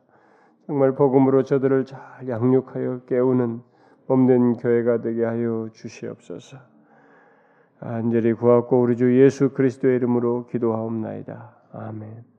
[SPEAKER 2] 정말 복음으로 저들을 잘 양육하여 깨우는 몸된 교회가 되게 하여 주시옵소서. 간절히 구하고 우리 주 예수 그리스도의 이름으로 기도하옵나이다. 아멘.